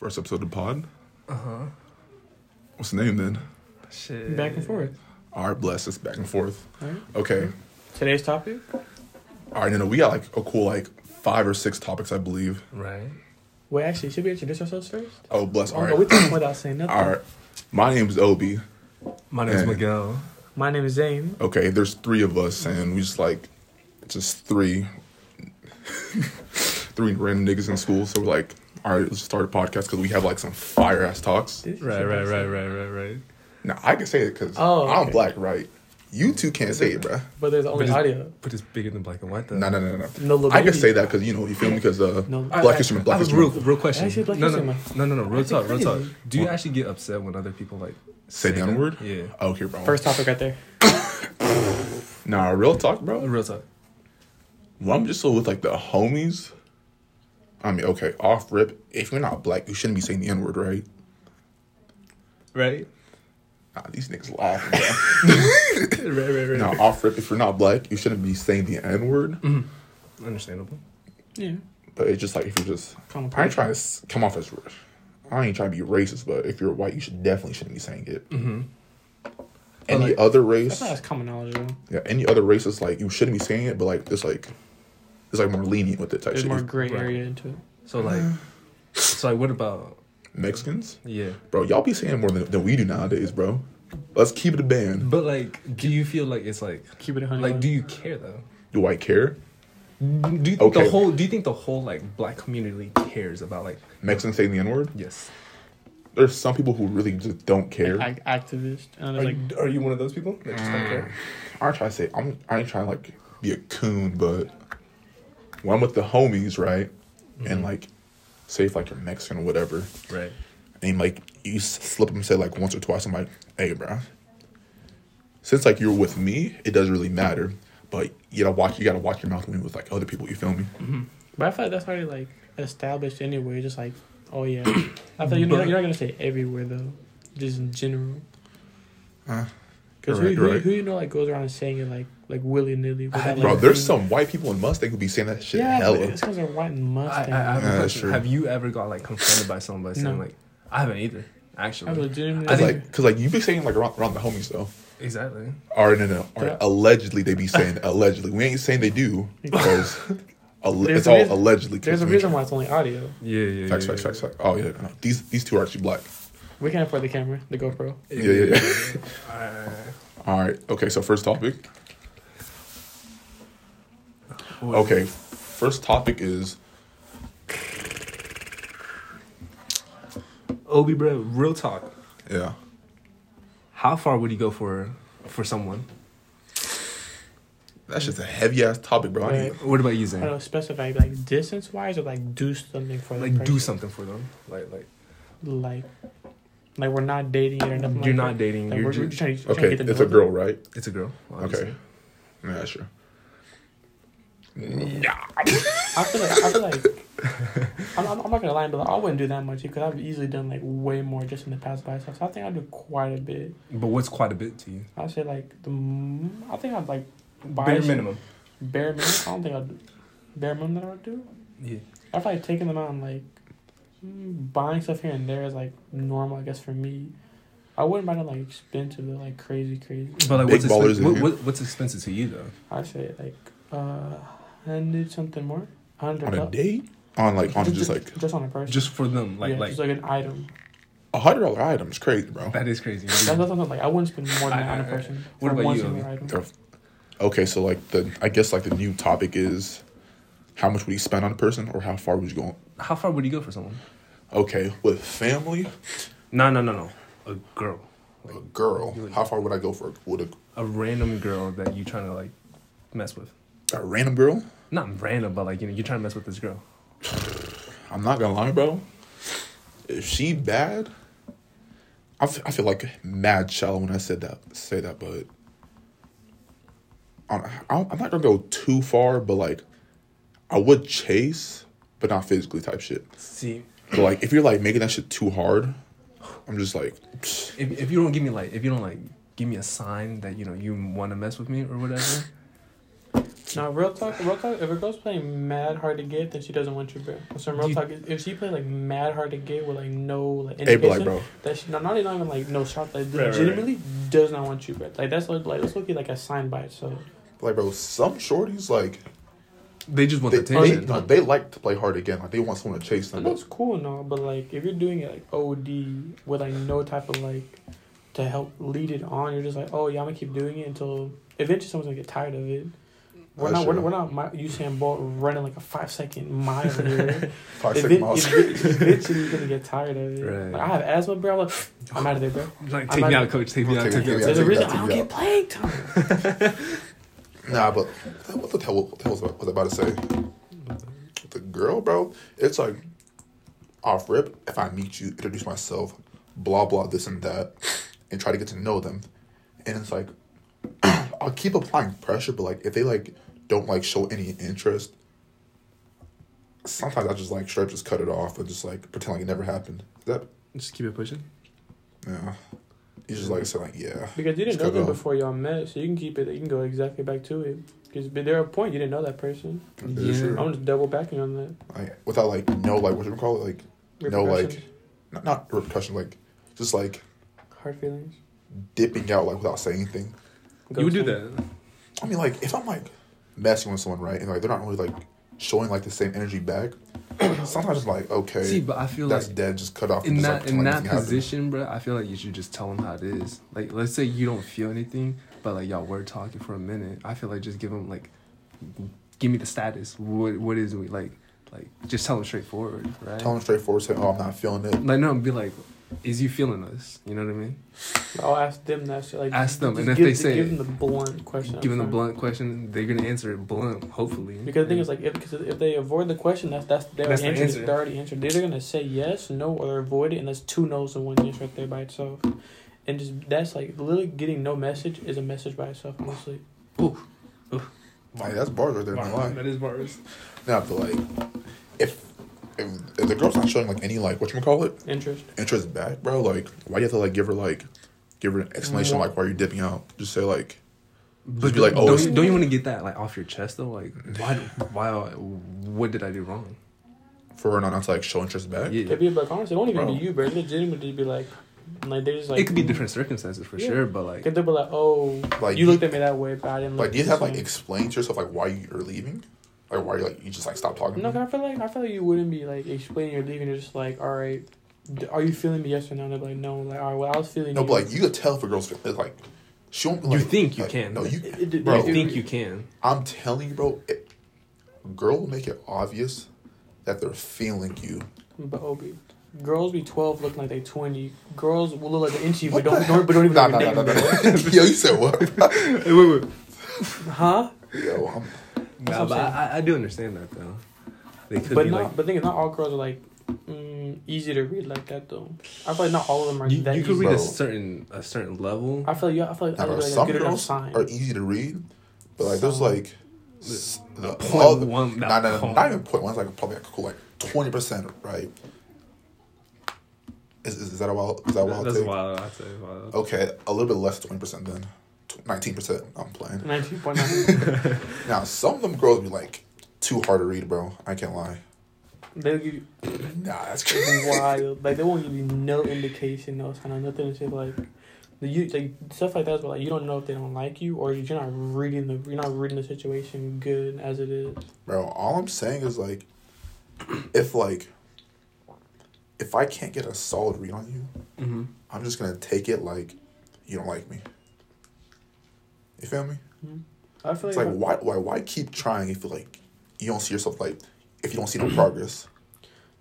First episode of the pod. Uh huh. What's the name then? Shit. Back and forth. All right, bless us back and forth. Alright. Okay. Today's topic. All right, no, no, we got like a cool like five or six topics, I believe. Right. Wait, actually, should we introduce ourselves first? Oh, bless. All Oh, right. we talking without saying nothing. All right. My name's Obi. My name's Hey. Miguel. My name is Zane. Okay, there's three of us, and we just like, just three, three random niggas in school. So we're like, all right, let's start a podcast because we have like some fire ass talks. This Right, right, right, right, right, right. Now I can say it because Oh, I'm black, right? You two can't say it, bruh. But there's only But audio. But it's bigger than black and white though. No, no, no, no. No no. I can say that because you know you feel me because uh, No. Black I- History I Black have History real, real question. Actually, Black no, History no, no, no, no, real talk, real talk. Do you What? actually get upset when other people like Say the that? Word? Yeah. Okay, bro. First topic right there. nah, real talk, bro. Real talk. When I'm just so with like the homies. I mean, okay, off rip. If you're not black, you shouldn't be saying the N word, right? Right. Nah, these niggas laughing. Bro. right, right, right. nah, off rip. If you're not black, you shouldn't be saying the N word. Understandable. Yeah. But it's just like if you're just. Common I ain't trying to come off as. I ain't trying to be racist, but if you're white, you should definitely shouldn't be saying it. Mm-hmm. Any like- other That's race, not as common knowledge though. yeah, any other race is like you shouldn't be saying it, but like it's like, it's like more lenient with it type There's shit. more gray Right. area into it. So like, so like, what about? Mexicans, Yeah. bro, y'all be saying more than, than we do nowadays, bro. Let's keep it a band. But like, do you feel like it's like, Keep it a hundred. like, do you care though? Do I care? Do you think Okay. the whole? Do you think the whole like black community cares about like? Mexicans saying the N word? Yes. There's some people who really just don't care. like, activist. And Are, like you, are you one of those people that just don't care? Mm. I ain't trying to say I'm I ain't trying to like be a coon, but when I'm with the homies, right? And like say if like you're Mexican or whatever, Right. and like you slip them say like once or twice, I'm like, hey, bro. Since like you're with me, it doesn't really matter. But you gotta watch. You gotta watch your mouth when you're with like other people. You feel me? But I feel like that's already like established anyway. Just like, oh yeah. I feel like you're, not, you're not gonna say everywhere though. Just in general. Uh, Because you're right, who, who, right. who you know like goes around saying it like like willy nilly. Bro, there's some white people in Mustang who be saying that shit yeah, hella. but it's because they're white and I, I, I I, have, Yeah, that's true. have you ever got like confronted by someone by saying No. like, I haven't either. Actually. I legitimately. I Cause like, cause like you be saying like around, around the homies though. exactly. Or no, no, or Yeah. allegedly they be saying allegedly. We ain't saying they do because alle- it's all reason- allegedly. there's a reason why it's only audio. Yeah, yeah. Facts, yeah, facts, yeah. facts, facts. Oh yeah, no, these these two are actually black. We can afford the camera, the GoPro. Yeah, yeah, yeah. Alright. All right. Okay. So first topic. What- Okay. First topic is Obi, bro, real talk. yeah. How far would you go for for someone? That's just a heavy ass topic, bro. I need, Right. What about you, I Zane? don't specify like distance wise or like do something for the Like, do person. something for them. Like, like like like we're not dating or nothing. you're like not that. dating. Like, You're we're, we're just, just trying, trying to okay, get to it's know a girl, them. right? it's a girl. Okay. obviously. Yeah, sure. I feel like I feel like I'm, I'm, I'm not gonna lie, but I wouldn't do that much because I've easily done like way more just in the past by myself. So I think I do quite a bit. But what's quite a bit to you? I'd say like the m- I think I'd like buy Bare minimum. Bare minimum. I don't think I'd bare minimum that I would do. Yeah. I feel like taking them out and like mm, buying stuff here and there is like normal, I guess for me. I wouldn't buy nothing like expensive or like crazy, crazy. But like, Big what's ballers expensive, what, what, what's expensive to you though? I'd say like uh, I need something more. Hundred On a date? On like on just like just on a person. Just for them, like, yeah, like, just like an item. a hundred dollar item is crazy, bro. that is crazy. That's, that's what like. I wouldn't spend more than that on a I- I- person. what about you, item. Okay, so like the I guess like the new topic is how much would you spend on a person or how far would you go? How far would you go for someone? Okay, with family, No, no, no, no. A girl, a girl, how far would I go for with a, a random girl that you trying to like mess with. a random girl? Not random, but like you know, you're trying to mess with this girl. I'm not gonna lie, bro. If she bad, I f- I feel like mad shallow when I said that. Say that, but I'm, I'm not gonna go too far. But like, I would chase, but not physically type shit. See, But like, if you're like making that shit too hard, I'm just like, psh, if if you don't give me like if you don't like give me a sign that you know you want to mess with me or whatever, No, real talk, real talk. If a girl's playing mad hard to get, then she doesn't want you, bro. Some real You- talk. If she play like mad hard to get with like no like Hey, but like, indication bro, that she not, not even like no shot, like Right, right, right. legitimately does not want you, bro. Like that's like like that's looking like a sign by itself. like, bro, some shorties like They just want they, the they, attention. no, they like to play hard again. Like they want someone to chase them. And that's cool and all, but like if you're doing it like OD with like no type of like to help lead it on, you're just like, oh yeah, I'm gonna keep doing it until eventually someone's gonna get tired of it. We're That's not, we're, true. we're not my, Usain Bolt running like a five second mile here. five Event- second miles. eventually you're gonna get tired of it. Right. Like, I have asthma, bro. I'm, like, I'm out of there, bro. like, I'm take me not- out, coach. Take me out. Take Take me me out. out. There's a reason I don't get out. playing time. Nah, but what the hell? What the hell was I, was I about to say? The girl, bro. It's like off rip. If I meet you, introduce myself, blah blah, this and that, and try to get to know them, and it's like I'll keep applying pressure, but like if they like don't like show any interest, sometimes I just like straight up just cut it off and just like pretend like it never happened. Is that Just keep it pushing. yeah. You just like say like yeah. Because you didn't know them before y'all met, so you can keep it. You can go exactly back to it. Because there a point you didn't know that person. Yeah. true. I'm just double backing on that. Like without like no like what you call it like No, like- not, not repercussion like just like hard feelings. dipping out like without saying anything. You would do that. I mean, like if I'm like messing with someone, right, and like they're not really like showing like the same energy back, sometimes it's like okay, See, but I feel like that's like dead, just cut off. in that like, in that nothing happened. position, bro, I feel like you should just tell them how it is. Like, let's say you don't feel anything, but like y'all were talking for a minute. I feel like just give them like, give me the status. What what is we like? Like just tell them straightforward, right? Tell them straightforward, say, "Oh, I'm not feeling it." like no, be like, is you feeling us? You know what I mean? I'll ask them that shit. Like, Ask them, and if give, they say- give them the blunt question. up Giving them a front. blunt question, they're gonna answer it blunt. Hopefully, Because the thing is, like, if because if they avoid the question, that's that's their That's the answer. answer. They're already answered. They're gonna say yes, no, or avoid it, and that's two no's and one yes right there by itself. And just that's like literally getting no message is a message by itself. Honestly, Like that's bars right there. No lie. that is bars. Now, but like, if, if if the girl's not showing like any like what you call it interest. interest back, bro, like why do you have to like give her like give her an explanation mm. like why you're dipping out? Just say like, But be like, oh, don't, you, don't you want to get that like off your chest though? Like, why? Why? What did I do wrong? for her not, not to like show interest back. Yeah. It'd be like honestly, it won't even Bro. be you, bro. It legitimately be like, like they just like it could be different circumstances for Yeah. sure, but like, Could they be like, oh, Like, you you- looked at me that way, but I didn't. Like, look do you the have like same. explain to yourself like why you're leaving? Like why you like you just like stop talking? No, 'cause I feel like I feel like you wouldn't be like explaining you're leaving. You're just like, all right, d- are you feeling me? Yes or no? And they're like, no. Like, all right, well, I was feeling. No, you. but like you could tell if a girl's it's like she won't. You think you like, can. No, you. It- it- Bro. you think you can. I'm telling you, bro. It, girl will make it obvious that they're feeling you. But Obi, girls be twelve looking like they twenty. Girls will look like an inchy, What but don't, don't but don't even Nah, know nah, your nah, name. nah, nah. Yo, you said what? Hey, wait, wait. Huh? Yo, I'm, Nah, but I'm. I, I do understand that though. They could But be not. like. but thing is, not all girls are like mm, easy to read like that though. I feel like not all of them are You, that you could easy. read a certain a certain level. I feel like yeah, I feel like nah, that bro, like a some good enough girls sign. are easy to read, but like there's like s- the point other- one- Nah, that nah, nah, point. not even point one. It's like probably like cool, like twenty percent, right? Is, is, is that a wild? Is that a wild That's take? wild. I'd say wild. Okay, a little bit less twenty percent then. Nineteen percent. I'm playing. Nineteen point nine. Now some of them girls be like too hard to read, bro. I can't lie. They'll give you Nah, that's crazy. wild. Like they won't give you no indication, no sign, of nothing. It's just like the you like stuff like that. But like you don't know if they don't like you or you're not reading the you're not reading the situation good as it is. Bro, all I'm saying is like, if like, if I can't get a solid read on you, hmm I'm just gonna take it like you don't like me. You feel me? I feel It's like, like why why why keep trying if you like you don't see yourself like if you don't see no progress.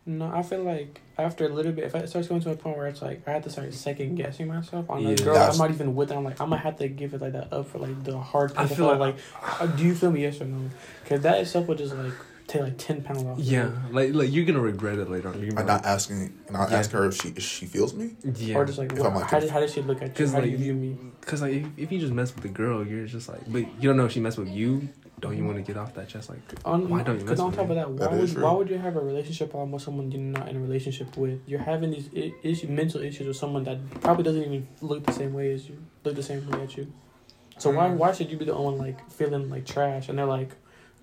no, I feel like after a little bit, if it starts going to a point where it's like I have to start second guessing myself on Yeah. a girl, That's- I'm not even with. It. I'm like I'm gonna have to give it like that up for like the hard. I I feel feel like- like, uh, do you feel me? Yes or no? Because that itself would just like take like ten pounds off. Yeah, like like you're gonna regret it later on. You're I'm gonna not asking not Yeah. asking her if she if she feels me. yeah, Or just like, If what, I'm like how, this- did, how does she look at you? Because How do like you view me? Because like if, if you just mess with the girl, you're just like, but you don't know if she messed with you. Don't you want to get off that chest? Like, On, Why don't you Because mess on top me? of that, why That is would true. why would you have a relationship problem with someone you're not in a relationship with? You're having these I- issue, mental issues with someone that probably doesn't even look the same way as you, look the same way at you. So why Mm. why should you be the only one like feeling like trash? And they're like,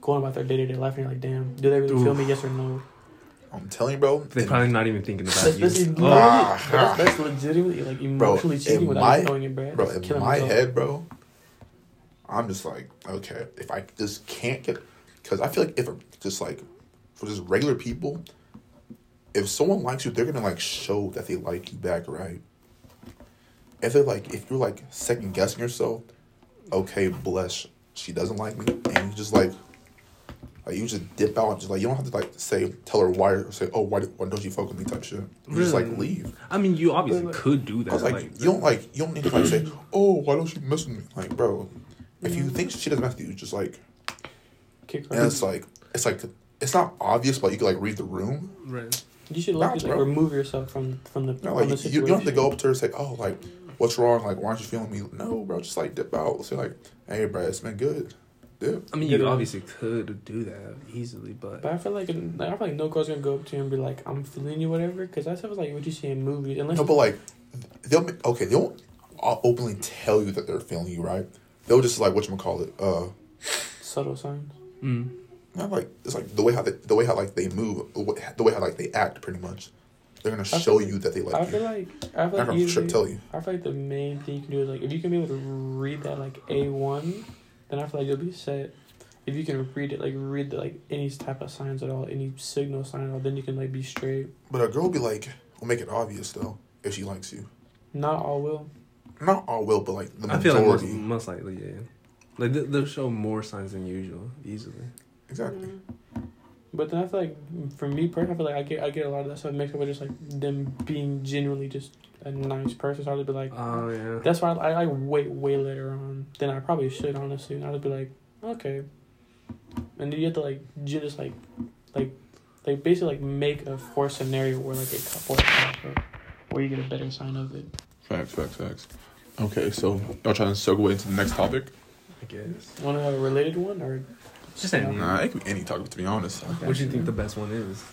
going about their day to day life, and you're like, damn, do they really feel me? Yes or no? I'm telling you, bro. They're probably not even thinking about That's, you. that's. Ah. that's, that's legitimately like emotionally in cheating without my- even knowing it, bro. bro, in my myself. head, bro, I'm just like, okay, if I just can't get, because I feel like if just like for just regular people, if someone likes you, they're gonna like show that they like you back, right? If they're like, if you're like second guessing yourself, okay, bless, she doesn't like me, and you just like, like you just dip out and just like you don't have to like say tell her why or say oh why, why don't you fuck with me type shit. You just like leave. I mean, you obviously Wait, wait. could do that. I was like, you don't like you don't need to like say, oh, why don't you miss me? Like, bro, if you think she doesn't mess with you, just like, Kick her. and it's like, it's like, it's not obvious, but you can like read the room. right. You should Nah, like, like remove yourself from from the No, from like the you, situation. you don't have to go up to her and say, oh, like, what's wrong? Like, why aren't you feeling me? No, bro, just like dip out. Say like, hey, bro, it's been good. Dip. I mean, Get you it. obviously could do that easily, but But I feel like like, I feel like no girl's gonna go up to you and be like, "I'm feeling you," whatever. Because that's like what you see in movies. Unless No, but like, they'll ma- okay, they won't openly tell you that they're feeling you, right? They'll just like what you call it, uh. subtle signs. mm, Not like it's like the way how they, the way how like they move, the way, how like they act, pretty much. They're gonna I show feel- you that they like I you. feel like I feel I'm like gonna usually, straight tell you. I feel like the main thing you can do is like if you can be able to read that like A one, then I feel like you'll be set. If you can read it, like read the, like any type of signs at all, any signal sign at all, then you can like be straight. But a girl will be like, will make it obvious though if she likes you. Not all will. Not all will, but like the majority. I feel like most, most likely, yeah. Like they- they'll show more signs than usual, easily. exactly. Mm. But then I feel like for me personally, I feel like I get I get a lot of that stuff mixed up with just like them being genuinely just a nice person. So I'd be like, Oh yeah. that's why I, I wait way later on than I probably should honestly. And I'd be like, okay, and then you have to like just like like like basically like make a forced scenario where like a couple where you get a better sign of it. Facts, facts, facts. Okay, so y'all trying to segue into the next topic? I guess. Want to have a related one or Just any. Nah, it could be any topic to be honest. What do you think the best one is?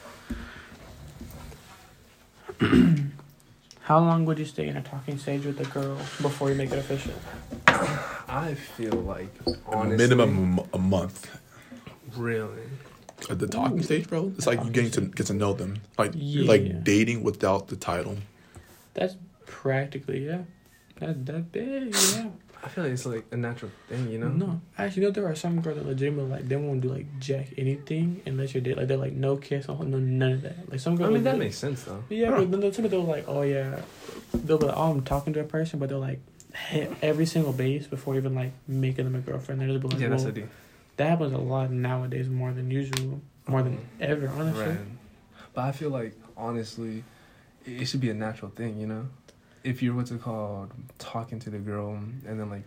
how long would you stay in a talking stage with a girl before you make it official? I feel like honestly, Minimum a month. Really. At the talking stage, bro, it's like you getting to get to know them, like Yeah. like dating without the title. That's practically yeah. That that big yeah. I feel like it's like a natural thing, you know. No, actually, no. There are some girls that legitimately like they won't do like jack anything unless you're date. Like they're like no kiss, no, no none of that. Like some girls. I girls. mean that like, makes sense though. Yeah, Huh. but then there's some they'll like, oh yeah, they'll be like, oh I'm talking to a person, but they'll like hit every single base before even like making them a girlfriend. They're just like, yeah, that's well, a deal. that happens a lot nowadays more than usual, more than mm-hmm. ever, honestly. Right. But I feel like honestly, it it should be a natural thing, you know. If you're what's it called, talking to the girl, and then like,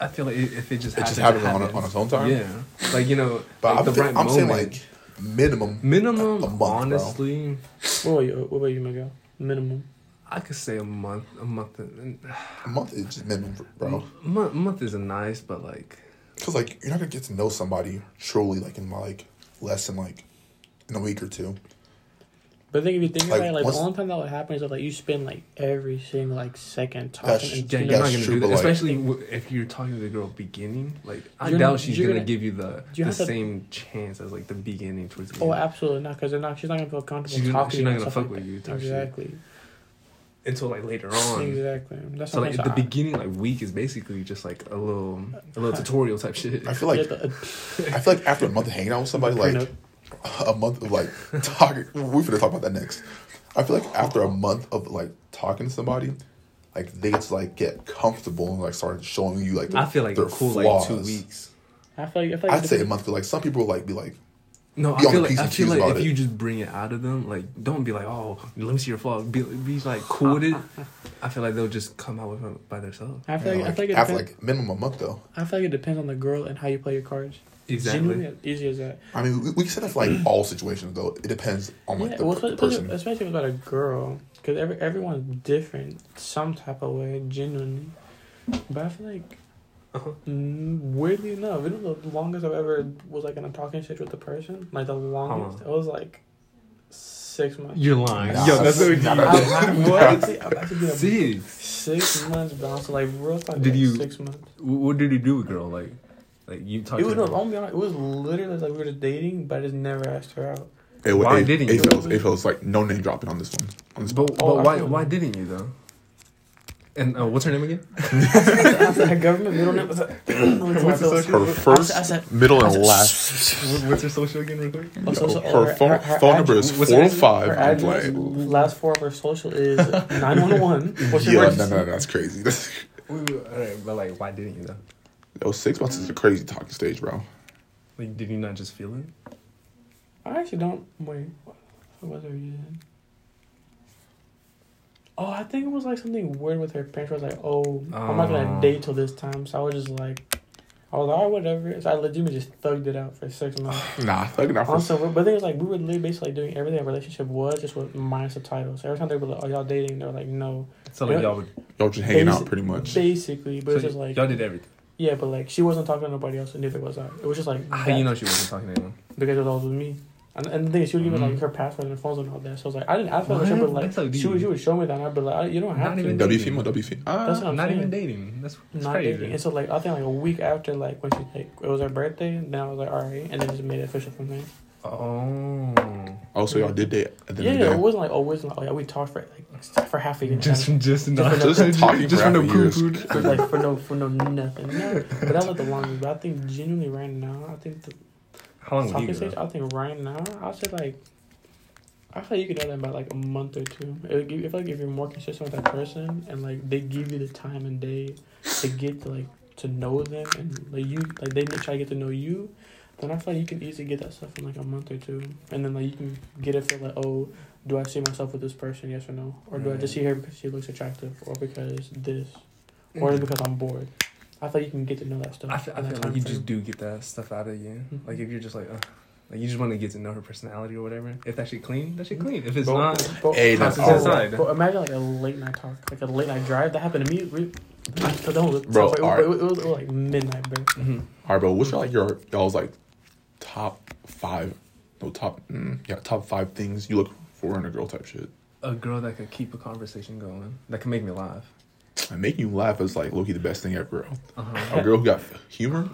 I feel like if it just It just happens, happens on, on its own time. Yeah, like you know, but like I'm, the thi- right I'm saying like minimum. minimum. a month, bro. honestly, What about you? What about you, Miguel? Minimum. I could say a month. A month. A month is just minimum, bro. A month, month is nice, but like, Because like you're not gonna get to know somebody truly like in like less than like in a week or two. But I think if you think Like, about it, like the only time that would happen is if like you spend like every single like second That's- talking and yeah, you you're know, not That's gonna true, do that. like- Especially w- if you're talking to the girl beginning. Like, I You're doubt she's gonna, gonna- give you the you the have to- same chance as like the beginning towards the Oh, end. absolutely not, because not. She's not gonna feel comfortable She's, talking. she's not gonna fuck like with you. that. shit. Exactly. Until like later on. Exactly. That's So like the saying. beginning like week is basically just like a little a little tutorial type shit. I feel like I feel like after a month of hanging out with somebody, like Prenup. A month of like talking, we're gonna talk about that next. I feel like after a month of like talking to somebody, like they get to like get comfortable and like start showing you like I feel like their a cool like two weeks. I feel like I feel like I'd say a month. 'cause, like some people will like be like, No, Be I on feel like I and feel Q's like if it. you just bring it out of them, like don't be like, oh, let me see your flaws. Be, be like cool with it. I feel like they'll just come out with it by themselves. I feel know, like, I feel like it after depends, like minimum a month though. I feel like it depends on the girl and how you play your cards. Exactly. Genuinely, easy as that. I mean, we, we can say that for like all situations though. It depends on like yeah, the well, per- especially, person. especially if it's about a girl, because every everyone's different, some type of way, genuinely. But I feel like, Uh-huh. mm, weirdly enough, you know, the longest I've ever was like in a talking stage with a person, like the longest, it was like six months. You're lying. Nah, Yo, that's that's- what nah, I've, I've, What? actually- I've actually been a- Six. six months, bro. So like, real talk, Did like, you- six months? What did you do, with girl? Like, Like you talked It was to no. her. I'm be honest. It was literally like we were just dating, but I just never asked her out. It, Why it, didn't it, you? feels, it feels like no name dropping on this one. On this But, Oh, but I why feel- why didn't you though? And uh, what's her name again? I said her government middle name. was like- What's the I her said- first, I said- middle, and said- last. What's her social again, real quick? Oh, social- her, her- phone, her- her phone address- number is what's her address? five. Her I'm address, playing. last four of her social is nine one one. What's your Yeah, no, no, no, that's crazy. That's, Wait, wait, all right, but like, why didn't you though? Yo, six months is a crazy talking stage, bro. Like, did you not just feel it? I actually don't. Wait, what was her reason? Oh, I think it was like something weird with her parents. I was like, oh, I'm not gonna Oh. date till this time. So I was just like, I was like, all right, whatever. So I legitimately just thugged it out for six months. Nah, like not for Also, but the thing is, like, we were literally basically like, doing everything a relationship was, just with minus the title. So every time they were like, "Oh, y'all dating?" They were like, "No." So like y'all would y'all just hanging out pretty much. Basically, but so it's just like, y'all did everything. Yeah, but like she wasn't talking to nobody else, and neither was I. It was just like, How that, you know she wasn't talking to anyone? because it was always with me. And, and the thing is, she would give me like Mhm. her password and her phones and all that. So I was like, I didn't ask for her, but like That's she would, she would show me that, and I'd be like, I- you don't have Not to. even W dating. female, W female. That's Ah, what I'm not saying. even dating. That's, that's Not crazy. dating. And so like I think like a week after like when she like it was her birthday, then I was like, all right, and then just made it official from there. Oh, oh, so y'all did date at the Yeah, end of it the day. wasn't like oh, it wasn't like oh yeah, we talked for like for half a year. just just not for no- Just talking just for for no half a poo year. poo. for like for no for no nothing. No, but that was the longest. But I think genuinely right now, I think the How long talking stage. I think right now, I'll say like. I feel like you could know that in about like a month or two. It would give, I feel like if you're more consistent with that person and like they give you the time and day to get to like to know them and like you like they try to get to know you, then I feel like you can easily get that stuff in like a month or two, and then like you can get it for like oh, do I see myself with this person? Yes or no, or do I just see her because she looks attractive, or because this, or because I'm bored? I feel like you can get to know that stuff. I feel, I feel like you timeframe. just do get that stuff out of you. Mhm. Like if you're just like, uh, like you just want to get to know her personality or whatever. If that shit clean, that shit clean. If it's But- not, but- Hey, that's but- all. Inside. But imagine like a late night talk, like a late night drive. That happened to me. Re- so that was, Bro, so it, alright. it, was, it was like midnight, bro. Mhm. All right, bro. What's your like your y'all's like top five? No, top. Mm, yeah, top five things you look for in a girl type shit. a girl that could keep a conversation going, that can make me laugh. And making you laugh is like low key the best thing ever. Uh-huh. A girl who got humor.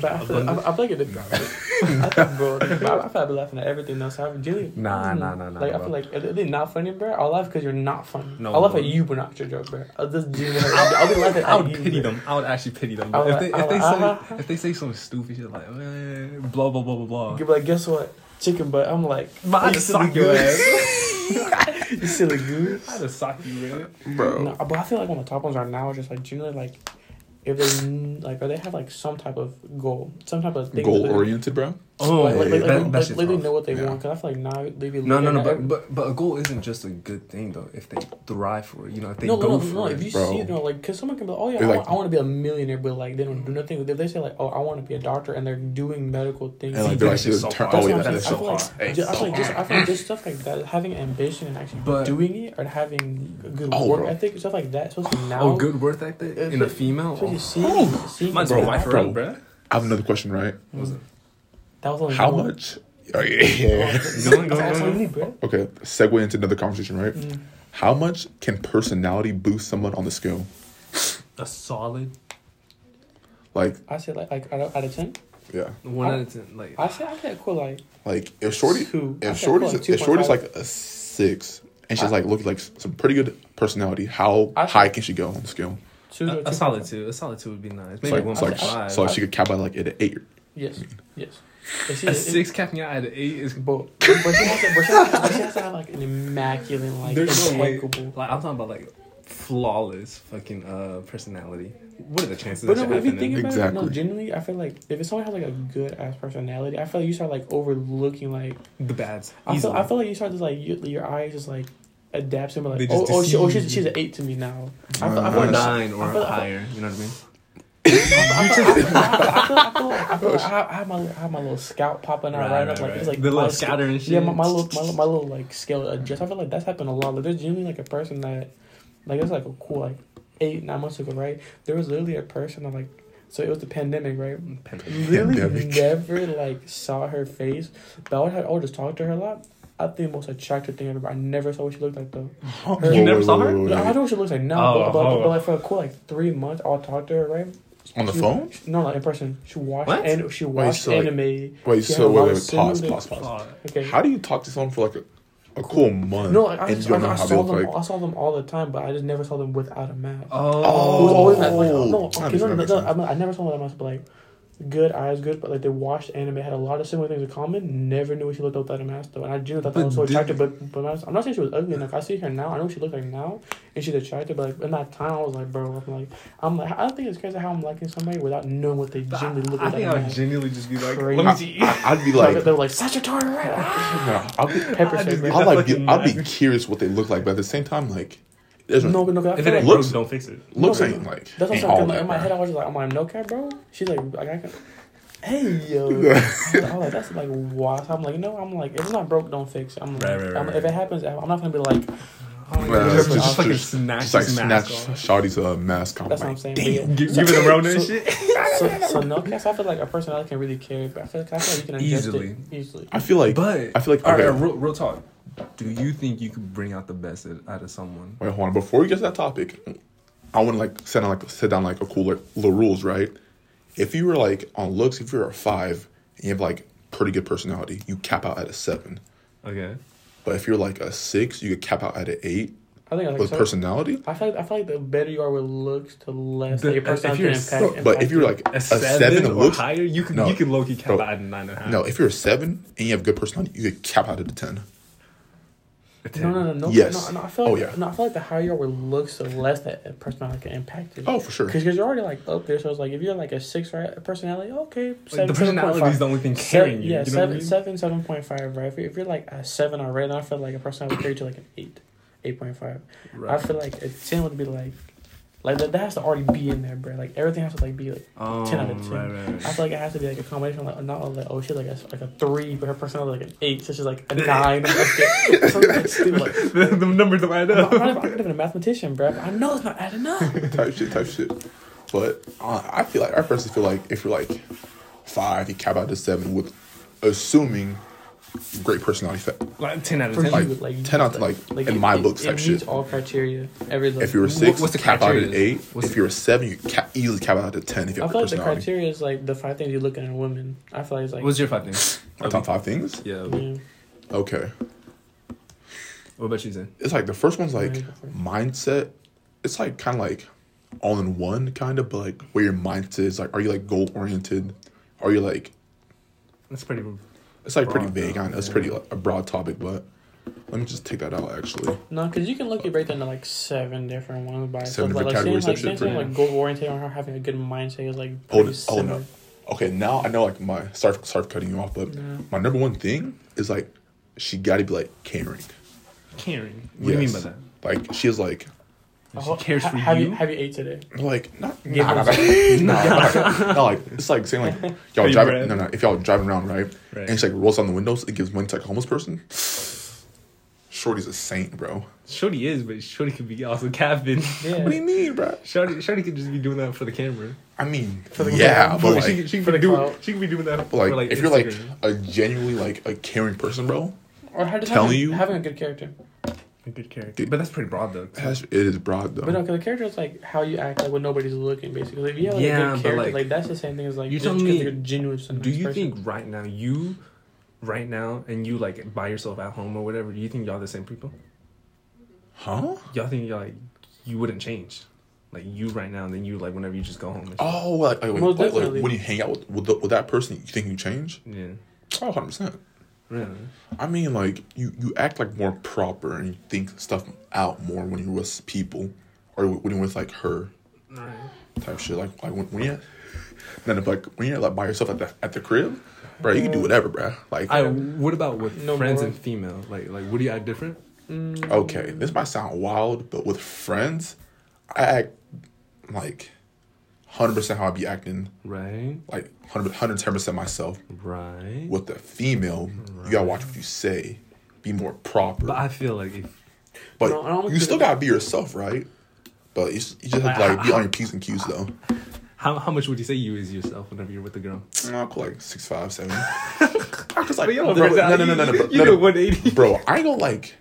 But I feel, I, I feel like it depends. I think, bro, I, I feel like I've laughing at everything else. I've really, Nah, nah, nah, nah, Like I feel like if they're not funny, bro. I'll laugh because you're not funny. No, I'll laugh bro. at you, but not your joke, bro. I'll just genuinely, I'll, be laughing I at would you. pity bro. them. I would actually pity them. I would if they like- if they I say would- uh-huh. if they say some stupid shit like eh, blah blah blah blah blah. You'll be like, guess what? Chicken butt. I'm like, But I you just silly sock your ass. you silly goose. I just sock you, man. Bro. No, but I feel like one of the top ones right now is just like generally like if they like or they have like some type of goal, some type of thing. goal oriented, bro. Oh, like, like, like, that, like, that like, like they know what they Yeah. want. Cause I feel like now they be No, no, no, looking at but, but but a goal isn't just a good thing though. If they thrive for it, you know, if they no, go no, no, for no. it. If you bro. see, it, no, like, cause someone can be like, oh yeah, I, They're want, like- I want to be a millionaire, but like they don't do nothing. If they say like, oh, I want to be a doctor, and they're doing medical things, And like they're like, shit's so turn, oh, That's yeah, what I'm that's saying. so I hard. feel I feel like just I feel like just stuff like that, having ambition and actually But- doing it, or having a good Oh, work bro. ethic, stuff like that. Especially oh, now, oh, good work ethic in a female. especially Oh, seeing, seeing might as Bro, well wife bro. I have another question, right? Was it? That was only How one. much? Oh yeah, yeah. Go on, go on, That's go all on. you need, bro. Okay, segue into another conversation, right? Mm. How much can personality boost someone on the scale? A solid Like, I said like like out of, out of ten. yeah, one I- out of ten. Like I said I said cool like like if Shorty, two. If said Shorty's, cool, if Shorty's like a six, and she's like looking like some pretty good personality, how I- high can she go on the scale? two to a, a 2.5. solid two. A solid two would be nice. So Maybe like, one so point like, five. so like she could cap by like at an eight. Yes, yes. If she- a if- six capping out at an eight is. But, but, she has to, but, she has to, but she has to have like an immaculate, like There's no way. impeccable. Like I'm talking about like flawless fucking uh personality. What are the chances But that no, if you think happening? about it, no, Exactly. genuinely, I feel like if someone has like a good ass personality, I feel like you start like overlooking like The bads. I feel, I feel like you start to like you, your eyes just like adapt to like oh oh, she, oh she's she's an eight to me now. I feel, I feel or like nine or I feel- I feel- higher. You know what I mean? I have, my I have my little scout popping out right, up like it's like the little my scatter and shit. Yeah, my, my little my, my little like scale adjust. I feel like that's happened a lot. Like there's genuinely like a person that like it's like a cool like eight nine months ago, right? There was literally a person that like so it was the pandemic, right? Pandemic. Literally never like saw her face, but I would have, I would just talk to her a lot. I think the most attractive thing ever. I never saw what she looked like though. You never saw her? I don't know what she looks like now, Oh, but, but, oh. but like for a cool like three months, I'll talk to her, right? On the she- phone? No, like in person. She watched What? and she watched so, like- anime. Wait, She so had a wait, wait, wait, pause, similar- pause, pause. Okay. How do you talk to someone for like a, a cool month No, like, I, and just, I, don't know I how they saw look them. like? I saw them all the time, but I just never saw them without a mask. Oh, It was always like, like Oh, no, okay, makes- no, that no, makes no. I, I never saw them without a mask, but like good eyes, good, but like they watched anime, had a lot of similar things in common. Never knew she looked like without a mask though, and I genuinely thought that But was so did- attractive. But but I'm not saying she was ugly enough. I see her now. I know what she looks like now, and she's attractive. But like in that time, I was like, bro, I'm like, I'm like, I think it's crazy how I'm liking somebody without knowing what they genuinely look like. I like. think I would genuinely just be like, Crazy. let me see. I, would be like, like, they were like Sagittarius, right? I'll be, Pepper I shake, just bro. I'll that like, be, I'll be curious what they look like, but at the same time, like, there's No, but no, 'cause I If it ain't Looks- broke, don't fix it. looks No, ain't like That's what I'm all saying. that, In my head, I was just like, I'm like, no cap, bro. She's like, like I can. Hey yo, I was like, that's like why. So I'm like, no, I'm like, if it's not broke, don't fix it. I'm like, Right, right, I'm, right, if it happens, I'm not gonna be like, Oh my Well, God, just- just, just- fucking just- snatch Just like snatch mask off. Shawty's uh, mask off. That's what I'm saying. Damn. But Give, give it a Rona and shit. So, so no cats. I feel like a personality can really carry, but I feel like, I feel like you can adjust Easily. it easily. I feel like, But I feel like, all right, okay. real, real talk. Do you think you could bring out the best out of someone? Wait, hold on. Before we get to that topic, I want to like set down like set down like a cool like little rules, right? If you were like on looks, if you're a five and you have like pretty good personality, you cap out at a seven. Okay. But if you're like a six, you could cap out at an eight I think like with so- personality. I feel like, I feel like the better you are with looks, the less The- your personality you're can impact. But if you're like A a, seven, seven, or looks, higher, you can No. you can low key cap Bro, out at a nine and a half. no, if you're a seven and you have good personality, you could cap out at a ten. A 10. No, no, no, no. Yes. No, no, I feel Oh, yeah. No, I feel like the higher you are with looks, the less that personality can impact you. Oh, for sure. Because you're already like up there, so it's like if you're like a six right personality, okay, Like, the personality is the only thing carrying you. Yeah, you know what I mean? seven, seven point five, right? If you're, if you're like a seven already, I feel like a personality would carry you to like an eight, eight point five. Right. I feel like a ten would be like, like that, that has to already be in there, bro. Like everything has to like be like. Um, 10 out of 10. Right, right, I feel like it has to be like a combination, like not like oh she's like a like a three, but her personality like an eight, so she's like a nine. Like, something like stupid. Like, the, the numbers don't add up. I'm not even- I'm not even a mathematician, bro. I know it's not adding up. type shit, type shit. But uh, I feel like I personally feel like if you're like five, you cap out to seven with assuming great personality. Fa- Like ten out of ten. Like, like 10 out of, like, in it- my it- books it type meets shit. all criteria. Every look. If you're a Wh- six, what's the cap out at eight. What's if you're a seven, you cap, easily cap out to ten if you I have feel good like the criteria is like the five things you look at in a woman. I feel like it's like What's your five things? My top five things. Yeah. yeah. Okay, What about you, Zen? it's like the first one's like Yeah, go for it. mindset. It's like kind of like all in one, kind of, but like where your mindset is. Like, are you like goal oriented? Are you like That's pretty. It's like pretty oh, vague. though, I know it's yeah. pretty like, a broad topic, but let me just take that out. Actually, No, because you can look at break down to like seven different ones by Seven itself. Different like, categories like, of saying shit, something like goal oriented or having a good mindset is like Oh, pretty oh, no. okay, now I know like my sorry for, sorry cutting you off, but Yeah. my number one thing is like she got to be like caring. Caring. What do you mean by that? Like she is like She uh-huh. cares for have you. Have you ate today? like not Give nah, nah, nah, nah, nah, nah, like it's like saying like y'all driving Brad. no no if y'all driving around right, Right. and she like rolls down the windows it gives money to like a homeless person. Shorty's a saint, bro. Shorty is, but Shorty could be also capping. Yeah. What do you mean, bro? Shorty, Shorty could just be doing that for the camera. I mean, the yeah, camera. but like, she, could- she, for could the be doing, clout. she could be doing that but, like, for like if you're like a genuinely like a caring person, bro, Or how just Telling having, you? having a good character. A good character. But that's pretty broad though. it, has, it is broad though. But no, because the character is like how you act like when nobody's looking, basically. Like, if you have like, Yeah, a good character, like, like, that's the same thing as like you just telling me- you're genuine. Do you person. think right now you, right now, and you like by yourself at home or whatever? Do you think y'all the same people? Huh? Y'all think y'all like you wouldn't change, like you right now, and then you like whenever you just go home. And? Oh, like, like, Most like, like definitely. when you hang out with with, the, with that person, you think you change? yeah, Oh, 100 percent. Really. I mean, like you you act like more proper and you think stuff out more when you're with people or when you're with like her Alright. type shit. Like like when, when you then if like when you're like by yourself at the at the crib, bro, you can do whatever, bro. Like I. What about with No friends more. and female? Like like would you act different? Mm, okay, this might sound wild, but with friends, I act like hundred percent how I be acting, Right. like 110 percent myself. Right. With the female, you gotta watch what you say, be more proper. But I feel like if But No, I don't you still that- gotta be yourself, right? But you, you just have to like be on your p's and q's though. how how much would you say you is yourself whenever you're with a girl? I'll call like six five seven. Cause like yo, bro, bro, no no no no no, bro, You no, no, 180. bro. I ain't gonna like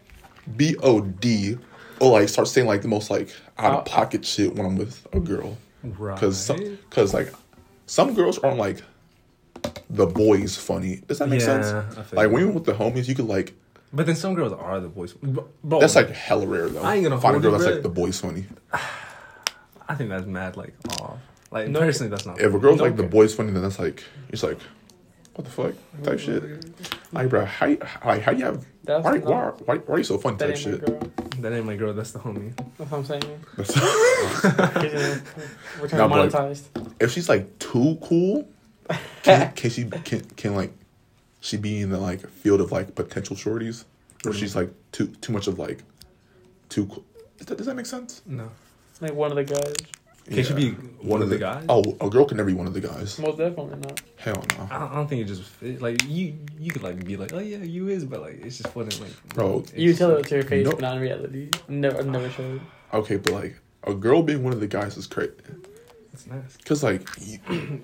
b o d or like start saying like the most like out Uh, of pocket shit when I'm with a girl. Right. because some because like some girls aren't like the boys funny. Does that make sense? Yeah, I feel Like when you're with the homies, you could like But then some girls are the boys. Bro, that's like hella rare though. I ain't gonna find a girl that's like the boys funny. I think that's mad like off. Like No. personally, that's not. If a girl's No, like the boys funny, then that's like it's like what the fuck type shit. Like bro, how you- like how you have That's why, why, why, why are you so funny That type ain't my shit? girl. that ain't my girl. That's the homie. That's what I'm saying. That's- He's gonna- We're trying Nah, to but- monetize. if she's like too cool, can, can she can can like she be in the like field of like potential shorties, or she's like too too much of like too cool? Does that, does that make sense? No. Like one of the guys. Can she be one of the guys? Oh, a girl can never be one of the guys. Most definitely not. Hell no, I don't, I don't think it just fit. like you. You could like be like, oh yeah, you is, but like it's just wasn't like. Bro, You tell like- it to your face, No. but not in reality. Never, never showed. Okay, but like a girl being one of the guys is crazy. It's nice Cause like,